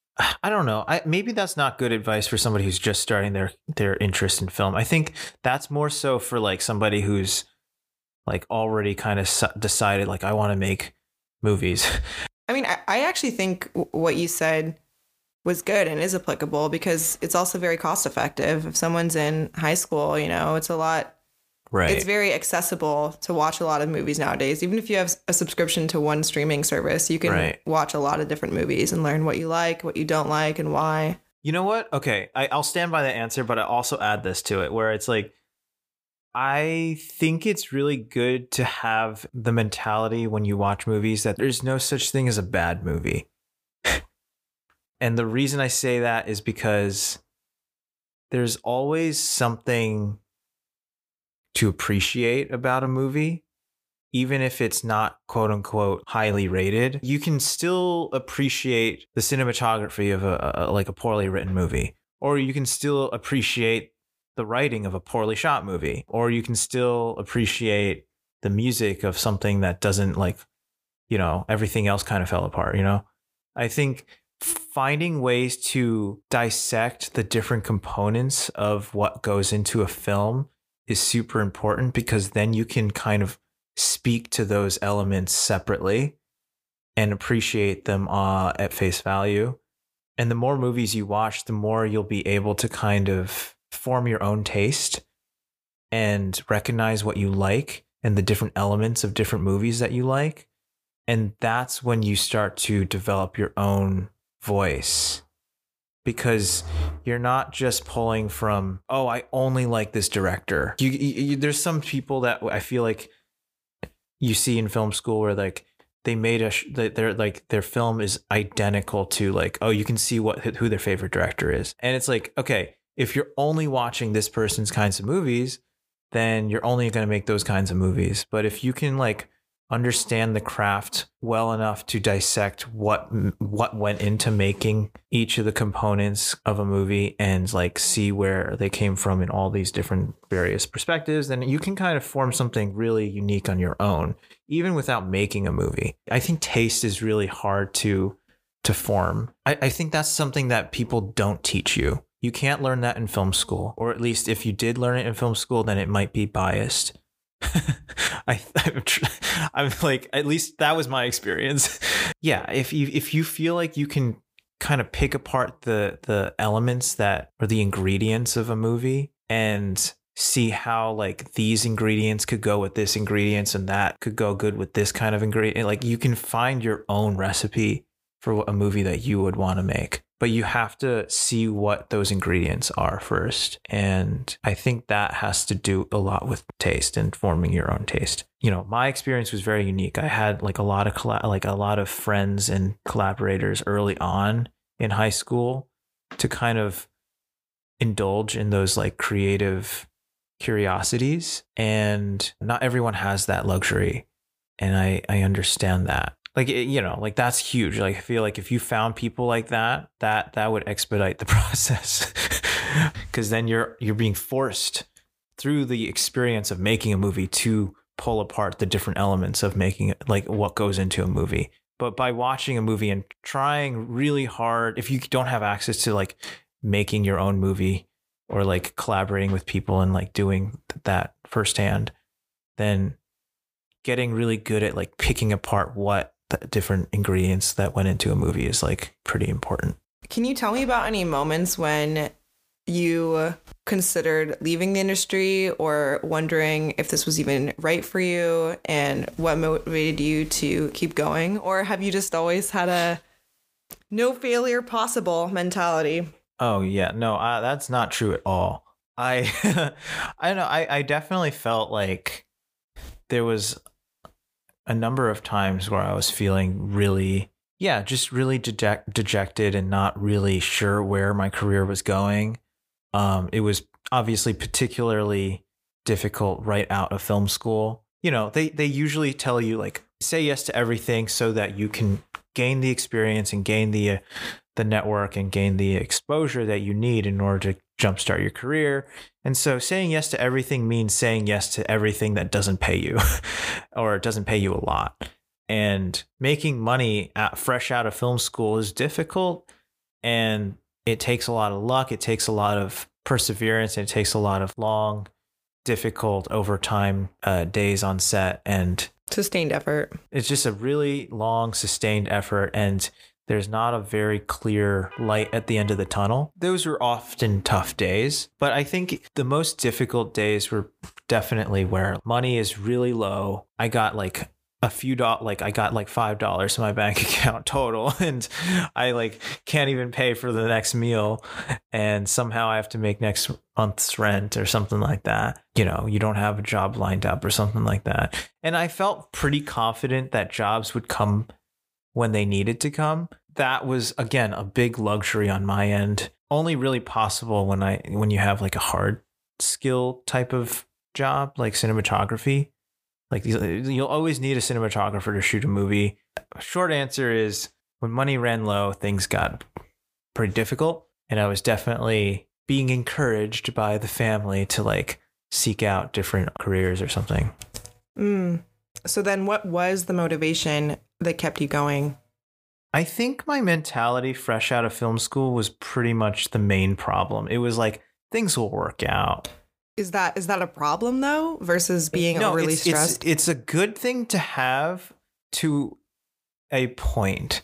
I don't know. I, maybe that's not good advice for somebody who's just starting their their interest in film. I think that's more so for like somebody who's like already kind of decided like I want to make movies. I mean, I, I actually think what you said was good and is applicable because it's also very cost effective. If someone's in high school, you know, it's a lot Right. It's very accessible to watch a lot of movies nowadays. Even if you have a subscription to one streaming service, you can right. watch a lot of different movies and learn what you like, what you don't like, and why. You know what? Okay, I, I'll stand by the answer, but I also add this to it where it's like, I think it's really good to have the mentality when you watch movies that there's no such thing as a bad movie. and the reason I say that is because there's always something to appreciate about a movie, even if it's not quote unquote highly rated, you can still appreciate the cinematography of a, a, like a poorly written movie, or you can still appreciate the writing of a poorly shot movie, or you can still appreciate the music of something that doesn't like, you know, everything else kind of fell apart. You know, I think finding ways to dissect the different components of what goes into a film is super important because then you can kind of speak to those elements separately and appreciate them uh, at face value. And the more movies you watch, the more you'll be able to kind of form your own taste and recognize what you like and the different elements of different movies that you like. And that's when you start to develop your own voice because you're not just pulling from, oh, I only like this director. You, you, there's some people that I feel like you see in film school where like they made a sh- their like their film is identical to like oh you can see what who their favorite director is and it's like okay if you're only watching this person's kinds of movies then you're only going to make those kinds of movies. But if you can like understand the craft well enough to dissect what what went into making each of the components of a movie and like see where they came from in all these different various perspectives then you can kind of form something really unique on your own even without making a movie. I think taste is really hard to to form. I, I think that's something that people don't teach you you can't learn that in film school or at least if you did learn it in film school then it might be biased I, I'm, I'm like, at least that was my experience. yeah, if you if you feel like you can kind of pick apart the the elements that or the ingredients of a movie and see how like these ingredients could go with this ingredients and that could go good with this kind of ingredient like you can find your own recipe for a movie that you would want to make but you have to see what those ingredients are first. And I think that has to do a lot with taste and forming your own taste. You know, my experience was very unique. I had like a lot of colla- like a lot of friends and collaborators early on in high school to kind of indulge in those like creative curiosities and not everyone has that luxury and I I understand that like you know like that's huge. Like i feel like if you found people like that that that would expedite the process. Because then you're you're being forced through the experience of making a movie to pull apart the different elements of making it like what goes into a movie. But by watching a movie and trying really hard if you don't have access to like making your own movie or like collaborating with people and like doing that firsthand then getting really good at like picking apart what different ingredients that went into a movie is like pretty important. Can you tell me about any moments when you considered leaving the industry or wondering if this was even right for you and what motivated you to keep going? Or have you just always had a no failure possible mentality? Oh, yeah. No, uh, that's not true at all. I, I know, I, I definitely felt like there was a number of times where I was feeling really, yeah, just really deject, dejected and not really sure where my career was going. Um, it was obviously particularly difficult right out of film school. You know, they they usually tell you like say yes to everything so that you can gain the experience and gain the uh, the network and gain the exposure that you need in order to jumpstart your career. And so saying yes to everything means saying yes to everything that doesn't pay you or doesn't pay you a lot. And making money at, fresh out of film school is difficult and it takes a lot of luck, it takes a lot of perseverance, and it takes a lot of long, difficult overtime uh, days on set and sustained effort. It's just a really long, sustained effort. And there's not a very clear light at the end of the tunnel. Those were often tough days, but I think the most difficult days were definitely where money is really low. I got like a few dot like I got like five dollars in my bank account total and I like can't even pay for the next meal and somehow I have to make next month's rent or something like that. You know, you don't have a job lined up or something like that. And I felt pretty confident that jobs would come when they needed to come. That was again a big luxury on my end. Only really possible when I when you have like a hard skill type of job like cinematography. Like you'll always need a cinematographer to shoot a movie. Short answer is when money ran low, things got pretty difficult, and I was definitely being encouraged by the family to like seek out different careers or something. Mm. So then, what was the motivation that kept you going? I think my mentality fresh out of film school was pretty much the main problem. It was like things will work out. Is that is that a problem though versus being no, overly it's, stressed? It's, it's a good thing to have to a point.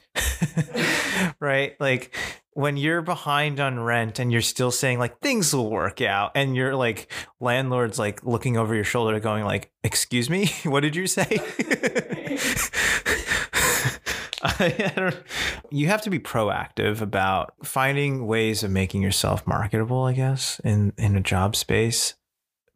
right? Like when you're behind on rent and you're still saying like things will work out and you're like landlord's like looking over your shoulder going like excuse me? What did you say? You have to be proactive about finding ways of making yourself marketable i guess in in a job space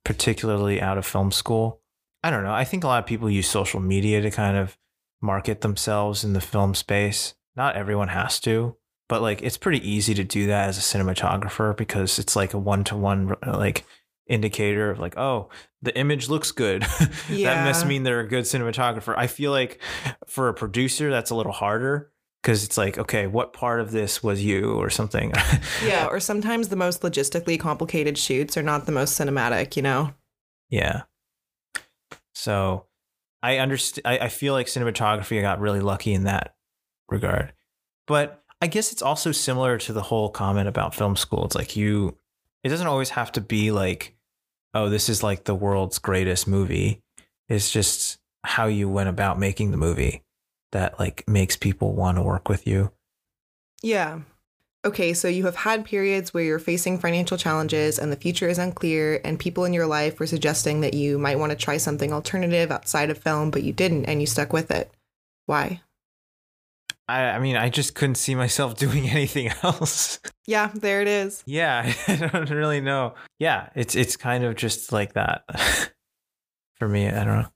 particularly out of film school. I don't know i think a lot of people use social media to kind of market themselves in the film space. Not everyone has to but like it's pretty easy to do that as a cinematographer because it's like a one-to-one like indicator of like oh the image looks good. Yeah. that must mean they're a good cinematographer. I feel like for a producer that's a little harder because it's like okay what part of this was you or something? Yeah, or sometimes the most logistically complicated shoots are not the most cinematic, you know? yeah. So i understand I, I feel like cinematography got really lucky in that regard. But i guess it's also similar to the whole comment about film school it's like you it doesn't always have to be like oh this is like the world's greatest movie it's just how you went about making the movie that like makes people want to work with you Yeah. Okay, so you have had periods where you're facing financial challenges and the future is unclear, and people in your life were suggesting that you might want to try something alternative outside of film, but you didn't and you stuck with it. Why? I, I mean i just couldn't see myself doing anything else Yeah, there it is. Yeah, I don't really know. Yeah, it's it's kind of just like that for me. I don't know.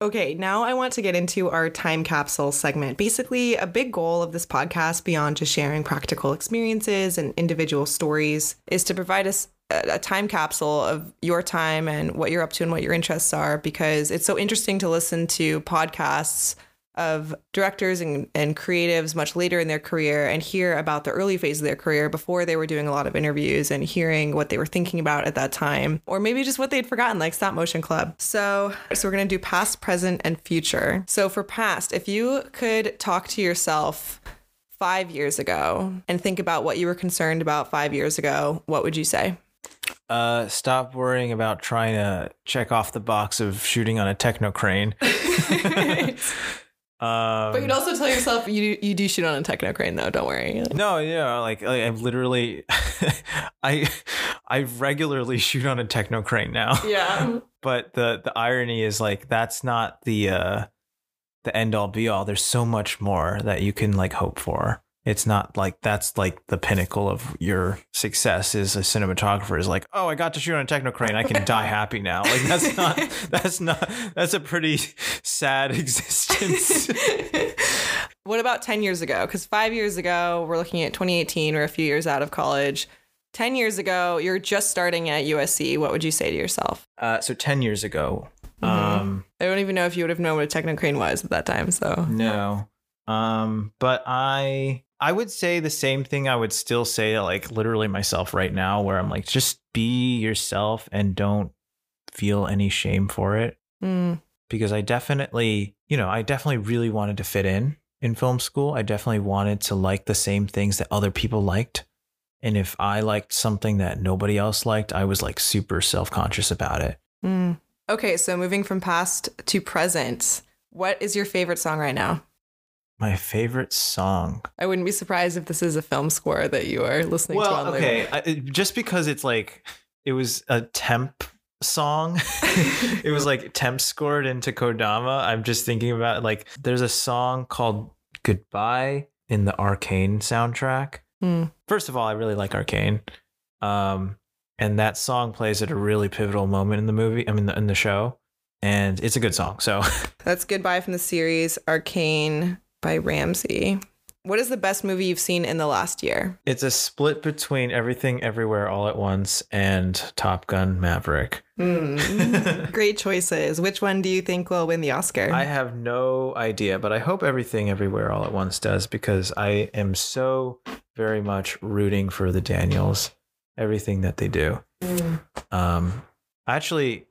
Okay, now I want to get into our time capsule segment. Basically, a big goal of this podcast, beyond just sharing practical experiences and individual stories, is to provide us a, a time capsule of your time and what you're up to and what your interests are, because it's so interesting to listen to podcasts of directors and, and creatives much later in their career and hear about the early phase of their career before they were doing a lot of interviews and hearing what they were thinking about at that time or maybe just what they'd forgotten like stop motion club. So so we're going to do past present and future. So for past if you could talk to yourself five years ago and think about what you were concerned about five years ago what would you say? Uh, stop worrying about trying to check off the box of shooting on a techno crane. Um, but you'd also tell yourself you you do shoot on a techno crane though don't worry. No, yeah, like, like I've literally, I, I regularly shoot on a techno crane now. yeah. But the the irony is like that's not the uh the end all be all. There's so much more that you can like hope for it's not like that's like the pinnacle of your success as a cinematographer is like oh i got to shoot on a techno crane i can die happy now like that's not that's not that's a pretty sad existence what about 10 years ago? Because five years ago, we're looking at 2018, we're a few years out of college. 10 years ago, you're just starting at USC. What would you say to yourself? uh so 10 years ago Mhm. um I don't even know if you would have known what a technocrane was at that time. So, No. Um, but I I would say the same thing I would still say to like literally myself right now where I'm like just be yourself and don't feel any shame for it Mm, because I definitely, you know, I definitely really wanted to fit in in film school. I definitely wanted to like the same things that other people liked. And if I liked something that nobody else liked, I was like super self-conscious about it. mm. Okay, so moving from past to present, what is your favorite song right now? My favorite song. I wouldn't be surprised if this is a film score that you are listening to well, okay. I, just because it's like it was a temp song, it was like temp scored into Kodama. I'm just thinking about like there's a song called "Goodbye" in the Arcane soundtrack. Hmm. First of all, I really like Arcane, um, and that song plays at a really pivotal moment in the movie. I mean, in the show, and it's a good song. So That's Goodbye from the series Arcane by Ramsey. What is the best movie you've seen in the last year? it's a split between Everything Everywhere All at Once and Top Gun Maverick. Mm. Great choices. Which one do you think will win the Oscar? I have no idea, but I hope everything everywhere all at once does because I am so very much rooting for the Daniels, everything that they do. Mm. Um, actually,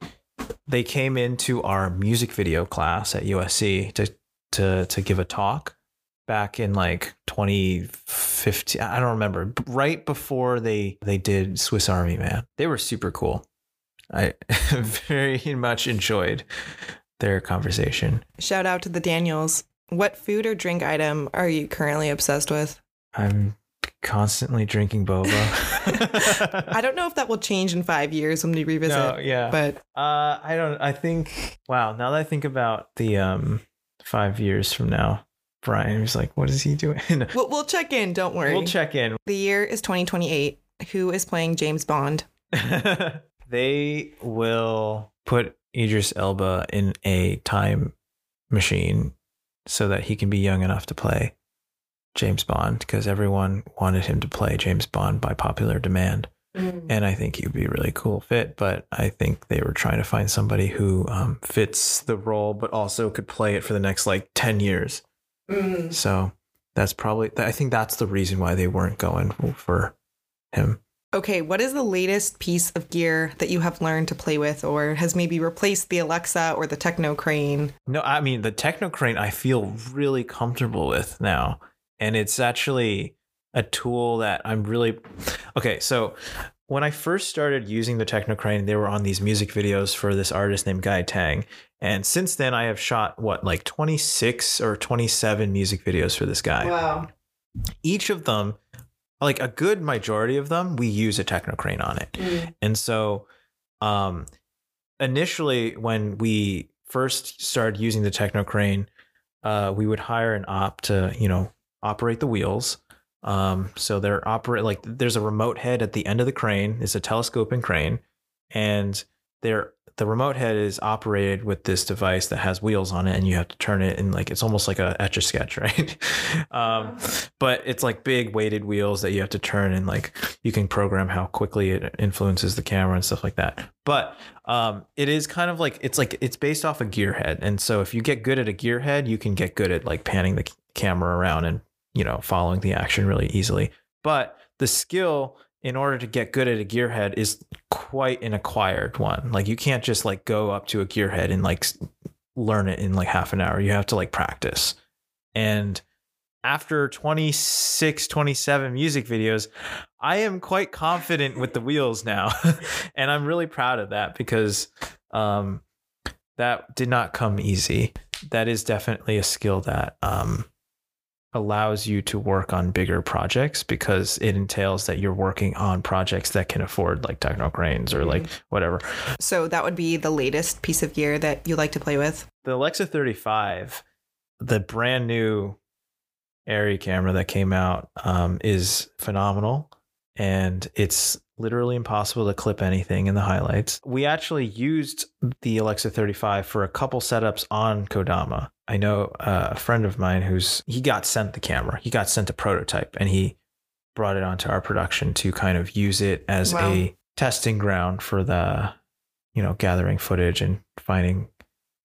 they came into our music video class at USC to to to give a talk back in like 2015. I don't remember. Right before they they did Swiss Army Man, they were super cool. I very much enjoyed their conversation. Shout out to the Daniels. What food or drink item are you currently obsessed with? I'm constantly drinking boba. I don't know if that will change in five years when we revisit. no, yeah. But Uh, I don't. I think. Wow. Now that I think about the um five years from now, Brian was like, "What is he doing?" we'll, we'll check in. Don't worry. we'll check in. the year is 2028. Who is playing James Bond? they will put Idris Elba in a time machine so that he can be young enough to play James Bond because everyone wanted him to play James Bond by popular demand. And I think he'd be a really cool fit, but I think they were trying to find somebody who um, fits the role, but also could play it for the next like 10 years. Mm. So that's probably, I think that's the reason why they weren't going for him. Okay, what is the latest piece of gear that you have learned to play with or has maybe replaced the Alexa or the Techno Crane? No, I mean the Techno Crane I feel really comfortable with now. And it's actually a tool that I'm really Okay, so when I first started using the Technocrane, they were on these music videos for this artist named Guy Tang. And since then I have shot what like 26 or 27 music videos for this guy. Wow. Each of them like a good majority of them we use a Technocrane on it. And so, um, initially, when we first started using the Technocrane, uh, we would hire an op to, you know, operate the wheels. Um, so they're operate like there's a remote head at the end of the crane. It's a telescoping crane, and they're the remote head is operated with this device that has wheels on it, and you have to turn it and like it's almost like a etch a sketch, right? um, but it's like big weighted wheels that you have to turn, and like you can program how quickly it influences the camera and stuff like that. But um, it is kind of like it's like it's based off a gearhead, and so if you get good at a gearhead, you can get good at like panning the camera around and you know following the action really easily. But the skill in order to get good at a gearhead is quite an acquired one. Like you can't just like go up to a gearhead and like learn it in like half an hour. You have to like practice. And after 26, 27 music videos, I am quite confident with the wheels now. and I'm really proud of that because um, that did not come easy. That is definitely a skill that um, allows you to work on bigger projects because it entails that you're working on projects that can afford like techno cranes or like whatever. So that would be the latest piece of gear that you like to play with. The Alexa 35, the brand new ARRI camera that came out, um, is phenomenal. And it's literally impossible to clip anything in the highlights. We actually used the Alexa 35 for a couple setups on Kodama. I know uh, a friend of mine who's he got sent the camera. He got sent a prototype and he brought it onto our production to kind of use it as Wow. a testing ground for the you know gathering footage and finding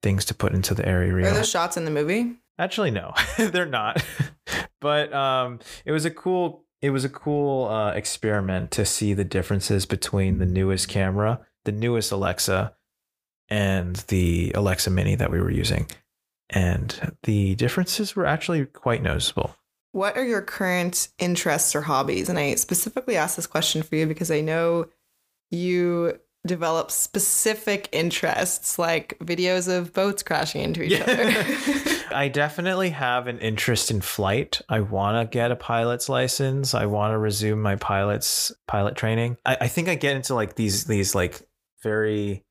things to put into the ARRI reel. Are those shots in the movie? Actually, no, they're not. but um, it was a cool. It was a cool uh, experiment to see the differences between the newest camera, the newest Alexa, and the Alexa Mini that we were using, and the differences were actually quite noticeable. What are your current interests or hobbies? And I specifically asked this question for you because I know you develop specific interests like videos of boats crashing into each other. I definitely have an interest in flight. I want to get a pilot's license. I want to resume my pilot's pilot training. I, I think I get into like these these like very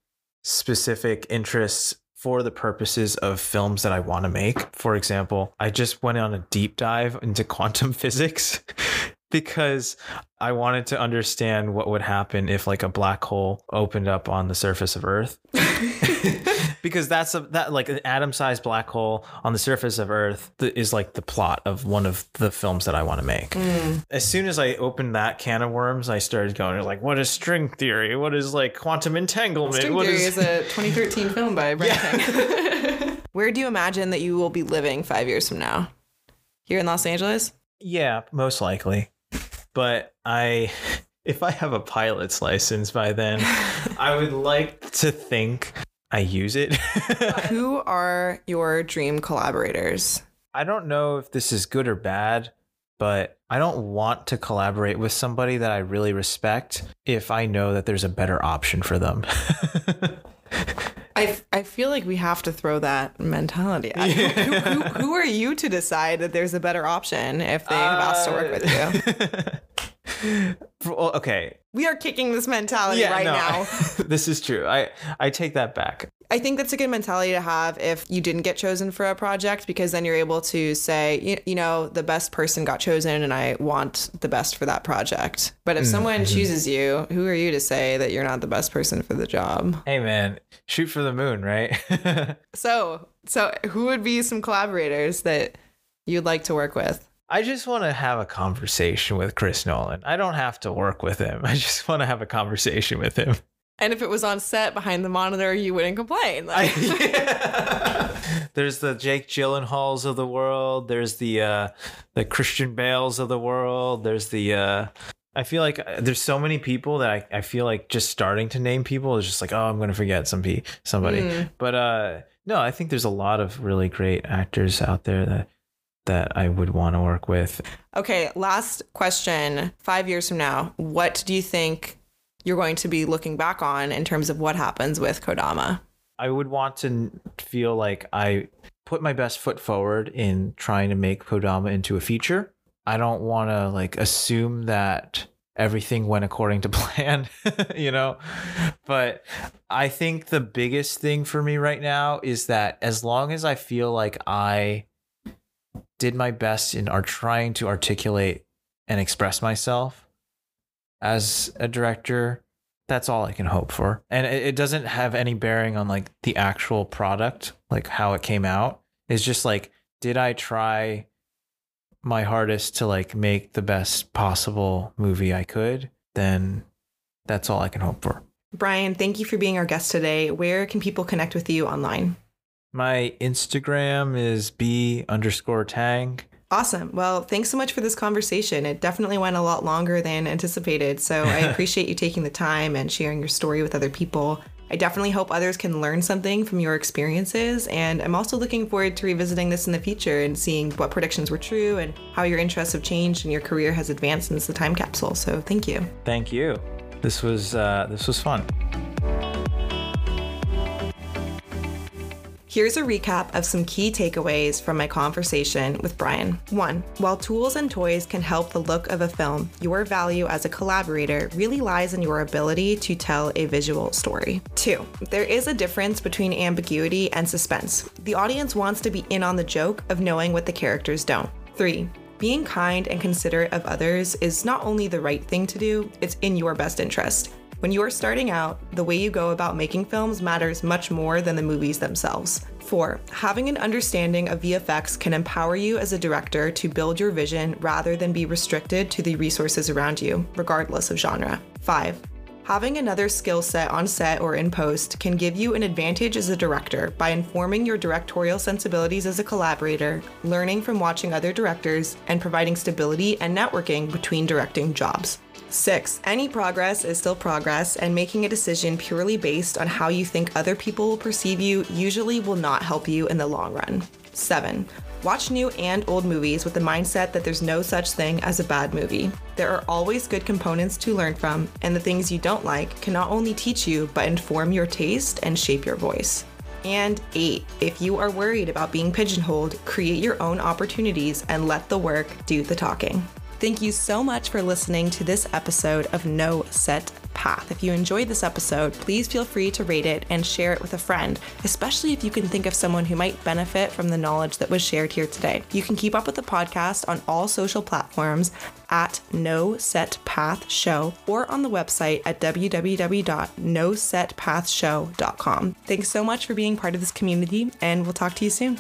specific interests for the purposes of films that I want to make. For example, I just went on a deep dive into quantum physics because I wanted to understand what would happen if like a black hole opened up on the surface of Earth. because that's a that like an atom-sized black hole on the surface of Earth th- is like the plot of one of the films that I want to make. Mm. As soon as I opened that can of worms, I started going like, "What is string theory? What is like quantum entanglement? String what Theory is is a 2013 film by Brent Yeah. Where do you imagine that you will be living five years from now? Here in Los Angeles? Yeah, most likely. But I if I have a pilot's license by then, I would like to think I use it. Who are your dream collaborators? I don't know if this is good or bad, but I don't want to collaborate with somebody that I really respect if I know that there's a better option for them. I I, feel like we have to throw that mentality. out. Who, who, who are you to decide that there's a better option if they have asked to work with you? Well, okay. We are kicking this mentality right no, now. this is true. I I take that back. I think that's a good mentality to have if you didn't get chosen for a project because then you're able to say, you, you know, the best person got chosen and I want the best for that project. But if someone mm-hmm. chooses you, who are you to say that you're not the best person for the job? Hey man, shoot for the moon, right? So, so who would be some collaborators that you'd like to work with? I just want to have a conversation with Chris Nolan. I don't have to work with him. I just want to have a conversation with him. And if it was on set behind the monitor, you wouldn't complain. I, Like, There's the Jake Gyllenhaals of the world. There's the uh, the Christian Bales of the world. There's the uh, I feel like uh, there's so many people that I, I feel like just starting to name people is just like oh I'm gonna forget some pe- somebody. Mm. But uh, no, I think there's a lot of really great actors out there that that I would want to work with. okay, last question. Five years from now, what do you think you're going to be looking back on in terms of what happens with Kodama? I would want to feel like I put my best foot forward in trying to make Kodama into a feature. I don't want to like assume that everything went according to plan, you know? But I think the biggest thing for me right now is that as long as I feel like I did my best in are trying to articulate and express myself as a director, that's all I can hope for. And it, it doesn't have any bearing on like the actual product, like how it came out. It's just like, did I try my hardest to like make the best possible movie I could? Then that's all I can hope for. Brian, thank you for being our guest today. Where can people connect with you online? My Instagram is b underscore tang. Awesome. Well, thanks so much for this conversation. It definitely went a lot longer than anticipated. So I appreciate you taking the time and sharing your story with other people. I definitely hope others can learn something from your experiences. And I'm also looking forward to revisiting this in the future and seeing what predictions were true and how your interests have changed and your career has advanced since the time capsule. So thank you. Thank you. This was uh, this was fun. Here's a recap of some key takeaways from my conversation with Brian. One, while tools and toys can help the look of a film, your value as a collaborator really lies in your ability to tell a visual story. Two, there is a difference between ambiguity and suspense. The audience wants to be in on the joke of knowing what the characters don't. Three, being kind and considerate of others is not only the right thing to do, it's in your best interest. When you are starting out, the way you go about making films matters much more than the movies themselves. Four, having an understanding of VFX can empower you as a director to build your vision rather than be restricted to the resources around you, regardless of genre. Five, Having another skill set on set or in post can give you an advantage as a director by informing your directorial sensibilities as a collaborator, learning from watching other directors, and providing stability and networking between directing jobs. Six, any progress is still progress, and making a decision purely based on how you think other people will perceive you usually will not help you in the long run. Seven, watch new and old movies with the mindset that there's no such thing as a bad movie. There are always good components to learn from, and the things you don't like can not only teach you, but inform your taste and shape your voice. And eight, if you are worried about being pigeonholed, create your own opportunities and let the work do the talking. Thank you so much for listening to this episode of No Set Path. If you enjoyed this episode, please feel free to rate it and share it with a friend, especially if you can think of someone who might benefit from the knowledge that was shared here today. You can keep up with the podcast on all social platforms at No Set Path Show or on the website at www.nosetpathshow.com. Thanks so much for being part of this community, and we'll talk to you soon.